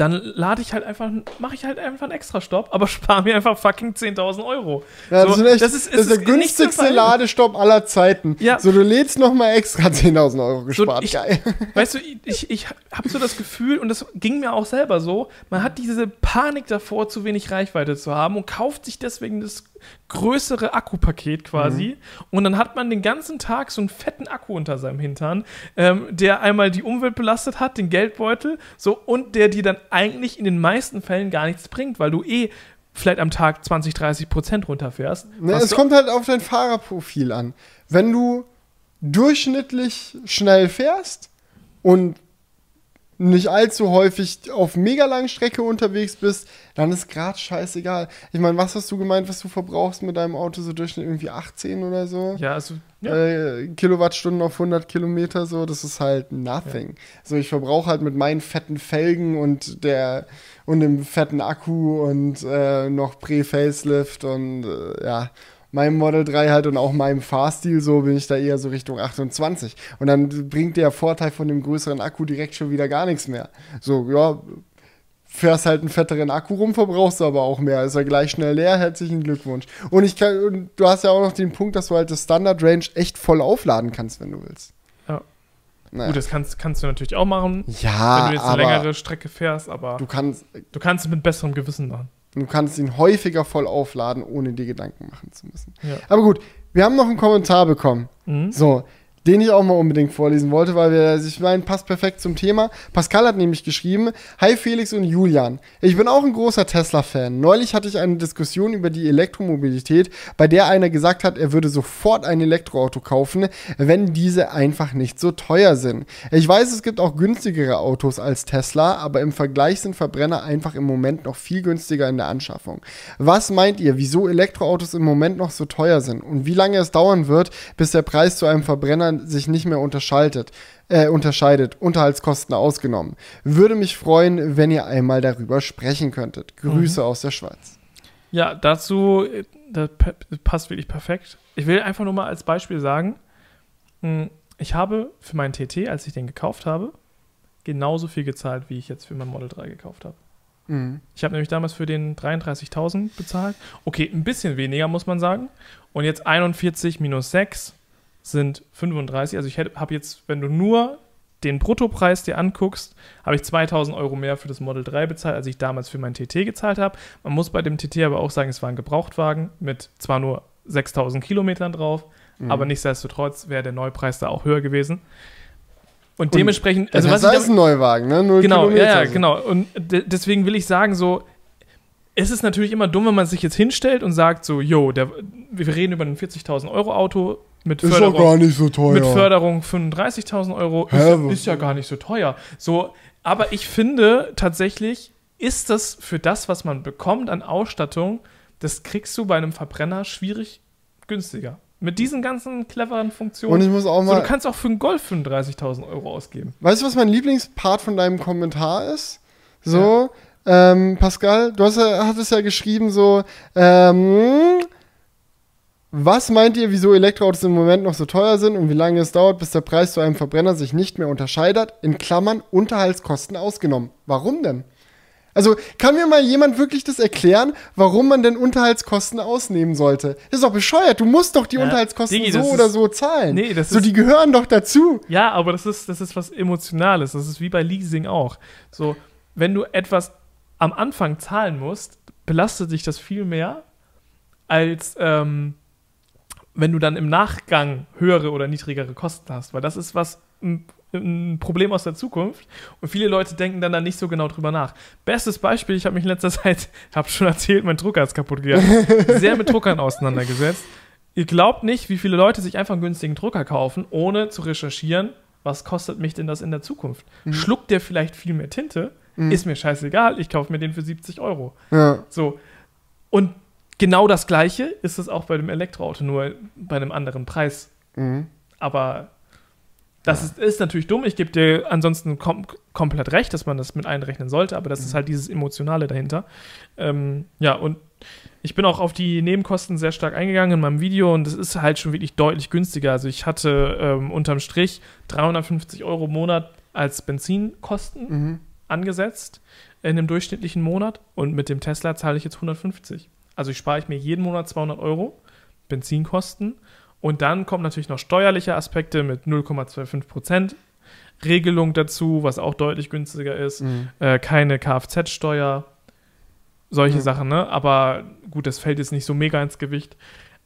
dann lade ich halt einfach, mache ich halt einfach einen Extra-Stopp, aber spare mir einfach fucking 10.000 Euro. Ja, das, So, ist echt, das das ist- der ist zu günstigste. Ladestopp aller Zeiten. Ja. So, du lädst noch mal extra 10.000 Euro gespart. ich- Geil. Weißt du, ich, ich habe so das Gefühl, und das ging mir auch selber so, man hat diese Panik davor, zu wenig Reichweite zu haben und kauft sich deswegen das größere Akkupaket quasi. Und dann hat man den ganzen Tag so einen fetten Akku unter seinem Hintern, ähm, der einmal die Umwelt belastet hat, den Geldbeutel, so, und der dir dann eigentlich in den meisten Fällen gar nichts bringt, weil du eh vielleicht am Tag 20, 30 Prozent runterfährst. Ne, es kommt halt auf dein Fahrerprofil an. Wenn du durchschnittlich schnell fährst und nicht allzu häufig auf mega langen Strecke unterwegs bist, dann ist grad scheißegal. Ich meine, was hast du gemeint, was du verbrauchst mit deinem Auto so durchschnitt irgendwie 18 oder so? Ja, also ja. Äh, Kilowattstunden auf 100 Kilometer, so, das ist halt nothing. So, ich verbrauche halt mit meinen fetten Felgen und der und dem fetten Akku und äh, noch Pre-Facelift und äh, ja, meinem Model 3 halt und auch meinem Fahrstil, so bin ich da eher so Richtung 28. Und dann bringt der Vorteil von dem größeren Akku direkt schon wieder gar nichts mehr. So, ja, fährst halt einen fetteren Akku rum, verbrauchst du aber auch mehr. Ist ja gleich schnell leer, herzlichen Glückwunsch. Und ich kann, und du hast ja auch noch den Punkt, dass du halt das Standard Range echt voll aufladen kannst, wenn du willst. Ja. Naja. Gut, das kannst, kannst du natürlich auch machen, ja, wenn du jetzt eine längere Strecke fährst, aber du kannst, du kannst es mit besserem Gewissen machen. Du kannst ihn häufiger voll aufladen, ohne dir Gedanken machen zu müssen. Ja. Aber gut, wir haben noch einen Kommentar bekommen. Mhm. So, den ich auch mal unbedingt vorlesen wollte, weil wir, also ich meine, passt perfekt zum Thema. Pascal hat nämlich geschrieben: Hi Felix und Julian. Ich bin auch ein großer Tesla-Fan. Neulich hatte ich eine Diskussion über die Elektromobilität, bei der einer gesagt hat, er würde sofort ein Elektroauto kaufen, wenn diese einfach nicht so teuer sind. Ich weiß, es gibt auch günstigere Autos als Tesla, aber im Vergleich sind Verbrenner einfach im Moment noch viel günstiger in der Anschaffung. Was meint ihr, wieso Elektroautos im Moment noch so teuer sind und wie lange es dauern wird, bis der Preis zu einem Verbrenner sich nicht mehr unterscheidet, äh, unterscheidet, Unterhaltskosten ausgenommen? Würde mich freuen, wenn ihr einmal darüber sprechen könntet. Grüße aus der Schweiz. Ja, dazu, äh, das pa- passt wirklich perfekt. Ich will einfach nur mal als Beispiel sagen, mh, ich habe für meinen TT, als ich den gekauft habe, genauso viel gezahlt, wie ich jetzt für mein Model 3 gekauft habe. Mhm. Ich habe nämlich damals für den 33.000 bezahlt. Okay, ein bisschen weniger, muss man sagen. Und jetzt 41 minus 6 sind 35. Also ich habe jetzt, wenn du nur den Bruttopreis dir anguckst, habe ich 2000 Euro mehr für das Model 3 bezahlt, als ich damals für mein TT gezahlt habe. Man muss bei dem TT aber auch sagen, es war ein Gebrauchtwagen mit zwar nur 6000 Kilometern drauf, Mhm. aber nichtsdestotrotz wäre der Neupreis da auch höher gewesen. Und dementsprechend, Also das was ich ist ein Neuwagen, ne? Null Genau, Kilometer. ja, ja, so. genau. Und de deswegen will ich sagen, so, es ist natürlich immer dumm, wenn man sich jetzt hinstellt und sagt, so, yo, der, wir reden über ein 40.000 Euro Auto mit Ist Förderung, gar nicht so teuer. mit Förderung 35.000 Euro, ist, Hä, ja- ist ja gar nicht so teuer. So, aber ich finde tatsächlich, ist das für das, was man bekommt an Ausstattung, das kriegst du bei einem Verbrenner schwierig günstiger. Mit diesen ganzen cleveren Funktionen. Und ich muss auch so, mal. du kannst auch für einen Golf 35.000 Euro ausgeben. weißt du, was mein Lieblingspart von deinem Kommentar ist? So, ähm, Pascal, du hast, ja- hattest ja geschrieben, so, ähm, was meint ihr, wieso Elektroautos im Moment noch so teuer sind und wie lange es dauert, bis der Preis zu einem Verbrenner sich nicht mehr unterscheidet? In Klammern Unterhaltskosten ausgenommen. Warum denn? Also kann mir mal jemand wirklich das erklären, warum man denn Unterhaltskosten ausnehmen sollte? Das ist doch bescheuert. Du musst doch die Ja, Unterhaltskosten Digi, so das oder ist- so zahlen. Nee, das so, ist- die gehören doch dazu. Ja, aber das ist, das ist was Emotionales. Das ist wie bei Leasing auch. So, wenn du etwas am Anfang zahlen musst, belastet dich das viel mehr, als ähm, wenn du dann im Nachgang höhere oder niedrigere Kosten hast. Weil das ist was ein, ein Problem aus der Zukunft. Und viele Leute denken dann da nicht so genau drüber nach. Bestes Beispiel, ich habe mich in letzter Zeit, habe schon erzählt, mein Drucker ist kaputt gegangen. Sehr mit Druckern auseinandergesetzt. Ihr glaubt nicht, wie viele Leute sich einfach einen günstigen Drucker kaufen, ohne zu recherchieren, was kostet mich denn das in der Zukunft? Schluckt der vielleicht viel mehr Tinte? Ist mir scheißegal, ich kaufe mir den für 70 Euro. Ja. So. Und genau das Gleiche ist es auch bei dem Elektroauto, nur bei einem anderen Preis. Mhm. Aber das ist, ist natürlich dumm. Ich gebe dir ansonsten kom komplett recht, dass man das mit einrechnen sollte, aber das ist halt dieses Emotionale dahinter. Ähm, ja, und ich bin auch auf die Nebenkosten sehr stark eingegangen in meinem Video und es ist halt schon wirklich deutlich günstiger. Also ich hatte ähm, unterm Strich 350 Euro im Monat als Benzinkosten Mhm. angesetzt in einem durchschnittlichen Monat und mit dem Tesla zahle ich jetzt 150. Also ich spare ich mir jeden Monat 200 Euro Benzinkosten und dann kommen natürlich noch steuerliche Aspekte mit 0,25 Prozent Regelung dazu, was auch deutlich günstiger ist. Mhm. Äh, keine Kfz-Steuer, solche Mhm. Sachen, ne? Aber gut, das fällt jetzt nicht so mega ins Gewicht.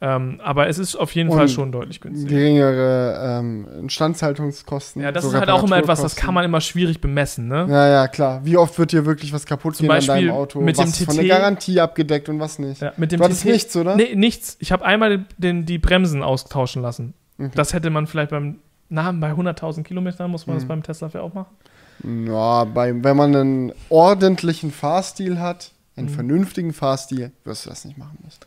Ähm, aber es ist auf jeden Und Fall schon deutlich günstiger. Geringere ähm, Instandhaltungskosten. Ja, das so ist halt auch immer etwas, das kann man immer schwierig bemessen, ne? Ja, ja, klar. Wie oft wird dir wirklich was kaputt Zum gehen an Beispiel deinem Auto? mit was dem ist von TT der Garantie abgedeckt und was nicht? Ja, mit dem du hattest TT nichts, oder? Nee, nichts. Ich habe einmal den, die Bremsen austauschen lassen. Mhm. Das hätte man vielleicht beim, na, bei 100.000 Kilometern muss man das Mhm. beim Tesla vielleicht auch machen. Ja, bei, wenn man einen ordentlichen Fahrstil hat, einen Mhm. vernünftigen Fahrstil, wirst du das nicht machen müssen.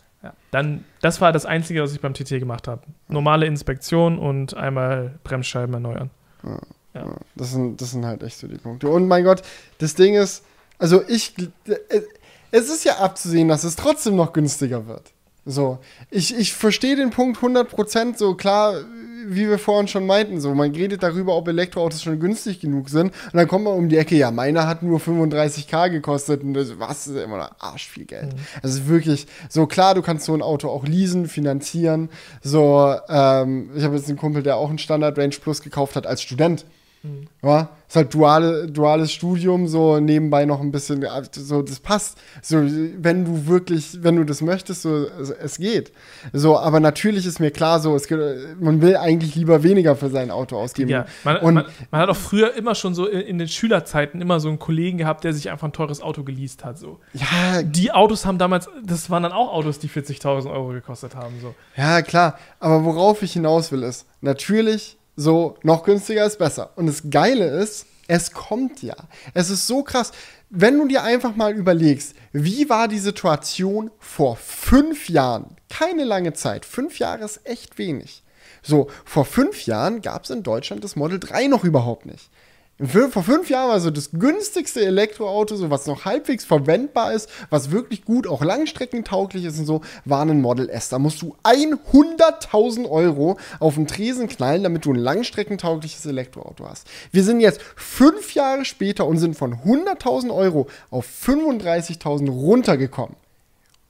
Dann, das war das Einzige, was ich beim TT gemacht habe. Normale Inspektion und einmal Bremsscheiben erneuern. Ja. Ja, das, sind, das sind halt echt so die Punkte. Und mein Gott, das Ding ist, also ich, äh, es ist ja abzusehen, dass es trotzdem noch günstiger wird. So, ich, ich verstehe den Punkt 100%, so klar, wie wir vorhin schon meinten, so, man redet darüber, ob Elektroautos schon günstig genug sind und dann kommt man um die Ecke, ja, meiner hat nur 35k gekostet und das, was, ist immer noch arsch viel Geld. Mhm. Also wirklich, so klar, du kannst so ein Auto auch leasen, finanzieren, so, ähm, ich habe jetzt einen Kumpel, der auch einen Standard Range Plus gekauft hat als Student. Mhm. Ja, ist halt duale, duales Studium, so nebenbei noch ein bisschen, so, das passt. So, wenn du wirklich, wenn du das möchtest, so, es, geht. So, aber natürlich ist mir klar, so, es, man will eigentlich lieber weniger für sein Auto ausgeben. Ja, man, Und- man, man hat auch früher immer schon so in, in den Schülerzeiten immer so einen Kollegen gehabt, der sich einfach ein teures Auto geleast hat. So. Ja, Die Autos haben damals, das waren dann auch Autos, die 40.000 Euro gekostet haben. So. ja, klar. Aber worauf ich hinaus will, ist, natürlich, so, noch günstiger ist besser. Und das Geile ist, es kommt ja. Es ist so krass. Wenn du dir einfach mal überlegst, wie war die Situation vor fünf Jahren? Keine lange Zeit. Fünf Jahre ist echt wenig. So, vor fünf Jahren gab es in Deutschland das Model 3 noch überhaupt nicht. Vor fünf Jahren war so das günstigste Elektroauto, so was noch halbwegs verwendbar ist, was wirklich gut auch langstreckentauglich ist und so, war ein Model S. Da musst du 100.000 Euro auf den Tresen knallen, damit du ein langstreckentaugliches Elektroauto hast. Wir sind jetzt fünf Jahre später und sind von 100.000 Euro auf 35.000 runtergekommen.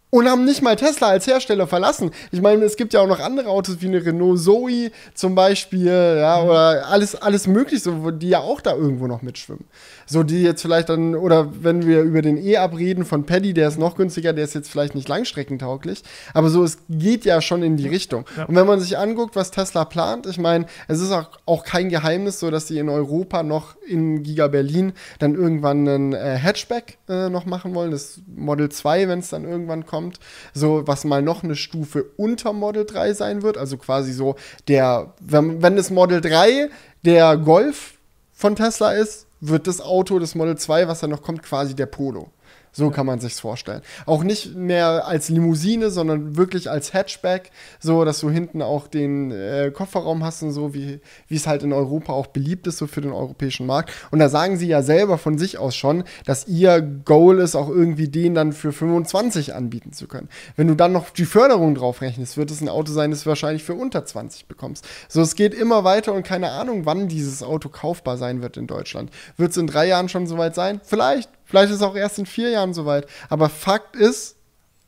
Und haben nicht mal Tesla als Hersteller verlassen. Ich meine, es gibt ja auch noch andere Autos wie eine Renault Zoe zum Beispiel, ja, oder alles, alles mögliche, die ja auch da irgendwo noch mitschwimmen. So, die jetzt vielleicht dann, oder wenn wir über den E-Up reden von Paddy, der ist noch günstiger, der ist jetzt vielleicht nicht langstreckentauglich, aber so, es geht ja schon in die Richtung. Ja. Und wenn man sich anguckt, was Tesla plant, ich meine, es ist auch, auch kein Geheimnis, so dass sie in Europa noch in Giga Berlin dann irgendwann einen äh, Hatchback äh, noch machen wollen, das Model 2, wenn es dann irgendwann kommt, so was mal noch eine Stufe unter Model 3 sein wird, also quasi so der, wenn, wenn das Model 3 der Golf von Tesla ist, wird das Auto, das Model 2, was da noch kommt, quasi der Polo. So kann man sich's vorstellen. Auch nicht mehr als Limousine, sondern wirklich als Hatchback, so dass du hinten auch den äh, Kofferraum hast und so, wie wie es halt in Europa auch beliebt ist, so für den europäischen Markt. Und da sagen sie ja selber von sich aus schon, dass ihr Goal ist, auch irgendwie den dann für 25 anbieten zu können. Wenn du dann noch die Förderung drauf rechnest, wird es ein Auto sein, das du wahrscheinlich für unter 20 bekommst. So, es geht immer weiter und keine Ahnung, wann dieses Auto kaufbar sein wird in Deutschland. Wird es in drei Jahren schon soweit sein? Vielleicht. Vielleicht ist es auch erst in vier Jahren soweit. Aber Fakt ist,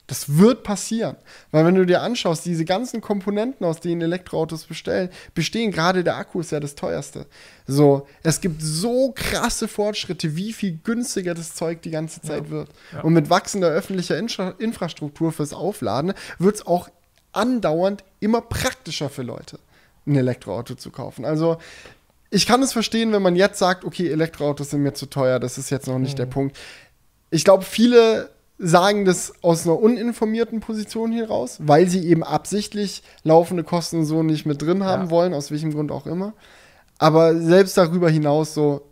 das wird passieren. Weil wenn du dir anschaust, diese ganzen Komponenten, aus denen Elektroautos bestellen, bestehen, gerade der Akku ist ja das teuerste. So, es gibt so krasse Fortschritte, wie viel günstiger das Zeug die ganze Zeit wird. Ja. Und mit wachsender öffentlicher Infra Infrastruktur fürs Aufladen wird es auch andauernd immer praktischer für Leute, ein Elektroauto zu kaufen. Also ich kann es verstehen, wenn man jetzt sagt, okay, Elektroautos sind mir zu teuer, das ist jetzt noch nicht der Punkt. Ich glaube, viele sagen das aus einer uninformierten Position heraus, weil sie eben absichtlich laufende Kosten so nicht mit drin haben Ja. wollen, aus welchem Grund auch immer. Aber selbst darüber hinaus so,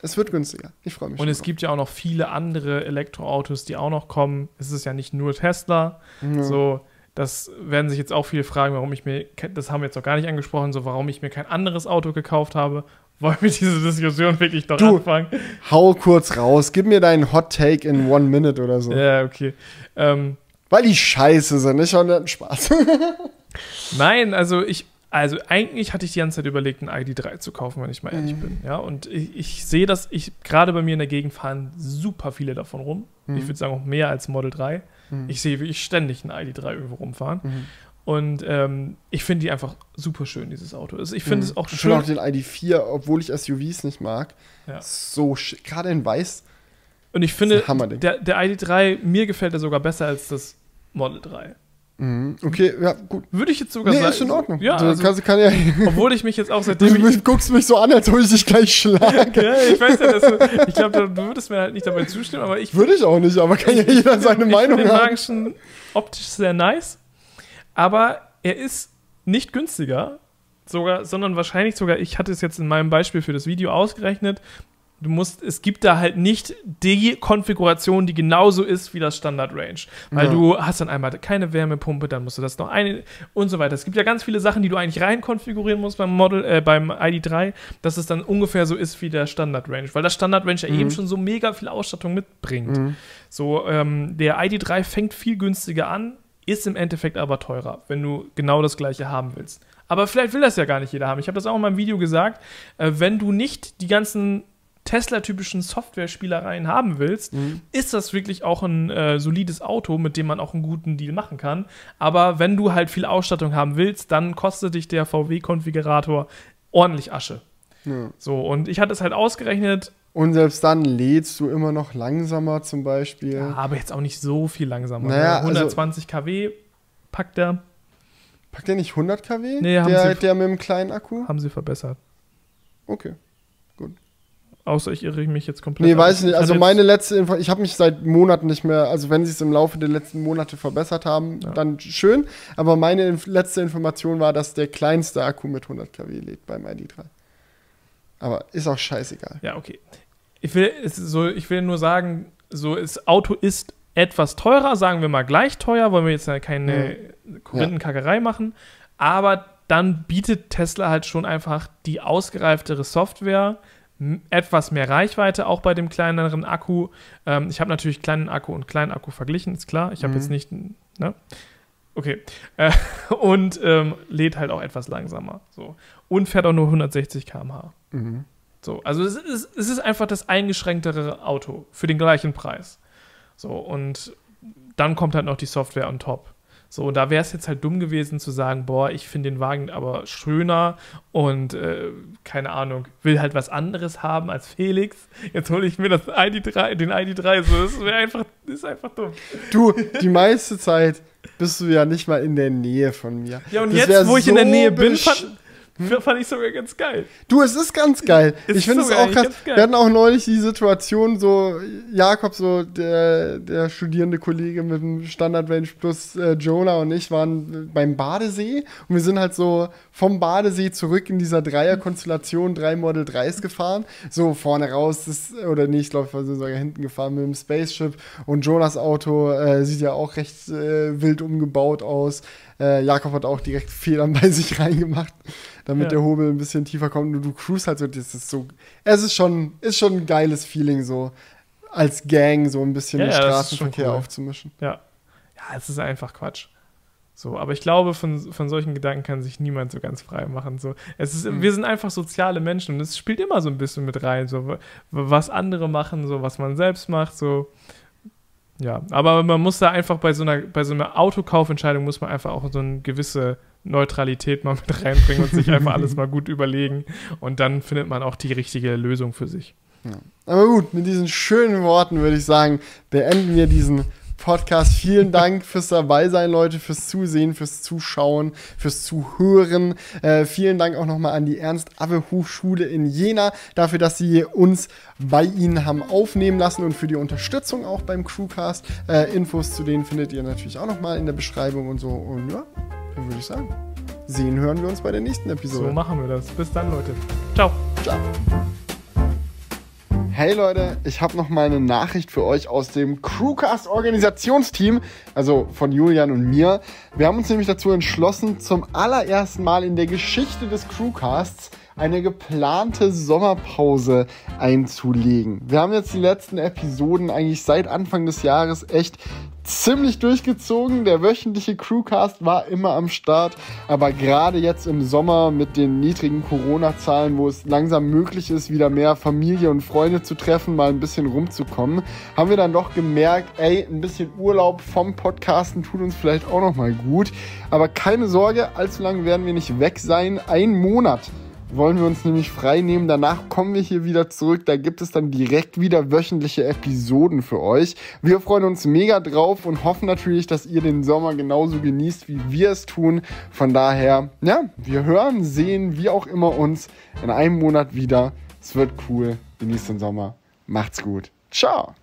es, wird günstiger. Ich freue mich Und es drauf. gibt ja auch noch viele andere Elektroautos, die auch noch kommen. Es ist ja nicht nur Tesla. Ja. So, das werden sich jetzt auch viele fragen, warum ich mir, das haben wir jetzt noch gar nicht angesprochen, so warum ich mir kein anderes Auto gekauft habe. Wollen wir diese Diskussion wirklich noch Du. anfangen? Hau kurz raus, gib mir deinen Hot Take in one minute oder so. Ja, okay. Ähm, Weil die scheiße sind, nicht schon Spaß. Nein, also ich, also eigentlich hatte ich die ganze Zeit überlegt, ein ID3 zu kaufen, wenn ich mal ehrlich Mhm. bin. Ja, und ich, ich sehe das, ich, gerade bei mir in der Gegend fahren super viele davon rum. Mhm. Ich würde sagen auch mehr als Model 3. Mhm. Ich sehe wirklich ständig ein ID3 irgendwo rumfahren. Mhm. Und ähm, ich finde die einfach super schön, dieses Auto. Also ich finde es auch ich schön. finde auch den ID4, obwohl ich SUVs nicht mag, Ja. so gerade in weiß. und ich finde, der, der ID3, mir gefällt er sogar besser als das Model 3. Mhm. Okay, ja, gut. Würde ich jetzt sogar Nee, sagen. ist in Ordnung. Ja, also, kannst, kann ja, obwohl ich mich jetzt auch du, seitdem. ich, du guckst mich so an, als ob ich dich gleich schlage. ja, ich weiß ja, dass du, ich glaube, du würdest mir halt nicht dabei zustimmen, aber ich Würde ich auch nicht, aber kann ja jeder seine ich Meinung finde den haben. Wagen schon optisch sehr nice, aber er ist nicht günstiger, sogar, sondern wahrscheinlich sogar, ich hatte es jetzt in meinem Beispiel für das Video ausgerechnet, du musst, es gibt da halt nicht die Konfiguration, die genauso ist wie das Standard Range. Weil Ja. du hast dann einmal keine Wärmepumpe, dann musst du das noch eine und so weiter. Es gibt ja ganz viele Sachen, die du eigentlich rein konfigurieren musst beim Model, äh, beim ID3, dass es dann ungefähr so ist wie der Standard Range. Weil das Standard Range ja eben schon so mega viel Ausstattung mitbringt. Mhm. So, ähm, der ID3 fängt viel günstiger an, ist im Endeffekt aber teurer, wenn du genau das gleiche haben willst. Aber vielleicht will das ja gar nicht jeder haben. Ich habe das auch in meinem Video gesagt. Äh, wenn du nicht die ganzen Tesla-typischen Software-Spielereien haben willst, Mhm. ist das wirklich auch ein äh, solides Auto, mit dem man auch einen guten Deal machen kann. Aber wenn du halt viel Ausstattung haben willst, dann kostet dich der VW-Konfigurator ordentlich Asche. Ja. So, und ich hatte es halt ausgerechnet, Und selbst dann lädst du immer noch langsamer zum Beispiel. ja, aber jetzt auch nicht so viel langsamer. Naja, ne? also- 120 kW packt er. Packt der nicht 100 kW? Nee, haben der, sie- der mit dem kleinen Akku? Haben sie verbessert. Okay. Außer ich irre mich jetzt komplett. Nee, ab. weiß ich nicht. Also meine letzte Info, ich habe mich seit Monaten nicht mehr, also wenn sie es im Laufe der letzten Monate verbessert haben, Ja. dann schön. Aber meine inf letzte Information war, dass der kleinste Akku mit 100 kW lädt beim ID3. Aber ist auch scheißegal. Ja, okay. Ich will, so, ich will nur sagen, so das Auto ist etwas teurer, sagen wir mal gleich teuer, wollen wir jetzt keine Korinthenkackerei machen. Aber dann bietet Tesla halt schon einfach die ausgereiftere Software, etwas mehr Reichweite, auch bei dem kleineren Akku. Ähm, ich habe natürlich kleinen Akku und kleinen Akku verglichen, ist klar. Ich habe Mhm. jetzt nicht, ne? Okay. Äh, und ähm, lädt halt auch etwas langsamer. So. Und fährt auch nur 160 km/h. Mhm. So, also es ist, es ist einfach das eingeschränktere Auto für den gleichen Preis. So, und dann kommt halt noch die Software on top. So, und da wäre es jetzt halt dumm gewesen zu sagen, boah, ich finde den Wagen aber schöner und äh, keine Ahnung, will halt was anderes haben als Felix. Jetzt hole ich mir das ID3, den ID3. So, das wäre einfach, ist einfach dumm. Du, die meiste Zeit bist du ja nicht mal in der Nähe von mir. Ja, und Das jetzt, wo ich in der so Nähe bin, fand, fand ich sogar ganz geil. Du, es ist ganz geil. Es ich finde es auch krass. eigentlich ganz geil. Wir hatten auch neulich die Situation, so Jakob, so der, der studierende Kollege mit dem Standard Range plus äh, Jonah und ich waren beim Badesee und wir sind halt so vom Badesee zurück in dieser Dreierkonstellation drei Model 3s gefahren. So vorne raus, das, oder nee, ich glaube, wir sind sogar hinten gefahren mit dem Spaceship und Jonas Auto äh, sieht ja auch recht äh, wild umgebaut aus. Äh, Jakob hat auch direkt Federn bei sich reingemacht, damit Ja. der Hobel ein bisschen tiefer kommt. Und du cruise halt so, das ist so, es ist schon, ist schon ein geiles Feeling, so als Gang so ein bisschen Ja, den Straßenverkehr cool. aufzumischen. Ja. Ja, es ist einfach Quatsch. So, aber ich glaube, von, von solchen Gedanken kann sich niemand so ganz frei machen. So, es ist, Mhm. Wir sind einfach soziale Menschen und es spielt immer so ein bisschen mit rein, so was andere machen, so was man selbst macht, so. Ja, aber man muss da einfach bei so einer, bei so einer Autokaufentscheidung muss man einfach auch so eine gewisse Neutralität mal mit reinbringen und sich einfach alles mal gut überlegen. Und dann findet man auch die richtige Lösung für sich. Aber gut, mit diesen schönen Worten würde ich sagen, beenden wir diesen Podcast. Vielen Dank fürs Dabeisein, Leute, fürs Zusehen, fürs Zuschauen, fürs Zuhören. Äh, vielen Dank auch nochmal an die Ernst-Abbe-Hochschule in Jena dafür, dass sie uns bei ihnen haben aufnehmen lassen und für die Unterstützung auch beim Crewcast. Äh, Infos zu denen findet ihr natürlich auch nochmal in der Beschreibung und so. Und ja, dann würde ich sagen, sehen, hören wir uns bei der nächsten So Episode. machen wir das. Bis dann, Leute. Ciao. Ciao. Hey Leute, ich habe noch mal eine Nachricht für euch aus dem Crewcast Organisationsteam, also von Julian und mir. Wir haben uns nämlich dazu entschlossen, zum allerersten Mal in der Geschichte des Crewcasts eine geplante Sommerpause einzulegen. Wir haben jetzt die letzten Episoden eigentlich seit Anfang des Jahres echt ziemlich durchgezogen. Der wöchentliche Crewcast war immer am Start, aber gerade jetzt im Sommer mit den niedrigen Corona-Zahlen, wo es langsam möglich ist, wieder mehr Familie und Freunde zu treffen, mal ein bisschen rumzukommen, haben wir dann doch gemerkt, ey, ein bisschen Urlaub vom Podcasten tut uns vielleicht auch noch mal gut. Aber keine Sorge, allzu lange werden wir nicht weg sein. Ein Monat wollen wir uns nämlich frei nehmen. Danach kommen wir hier wieder zurück. Da gibt es dann direkt wieder wöchentliche Episoden für euch. Wir freuen uns mega drauf und hoffen natürlich, dass ihr den Sommer genauso genießt, wie wir es tun. Von daher, ja, wir hören, sehen, wie auch immer uns in einem Monat wieder. Es wird cool. Genießt den Sommer. Macht's gut. Ciao.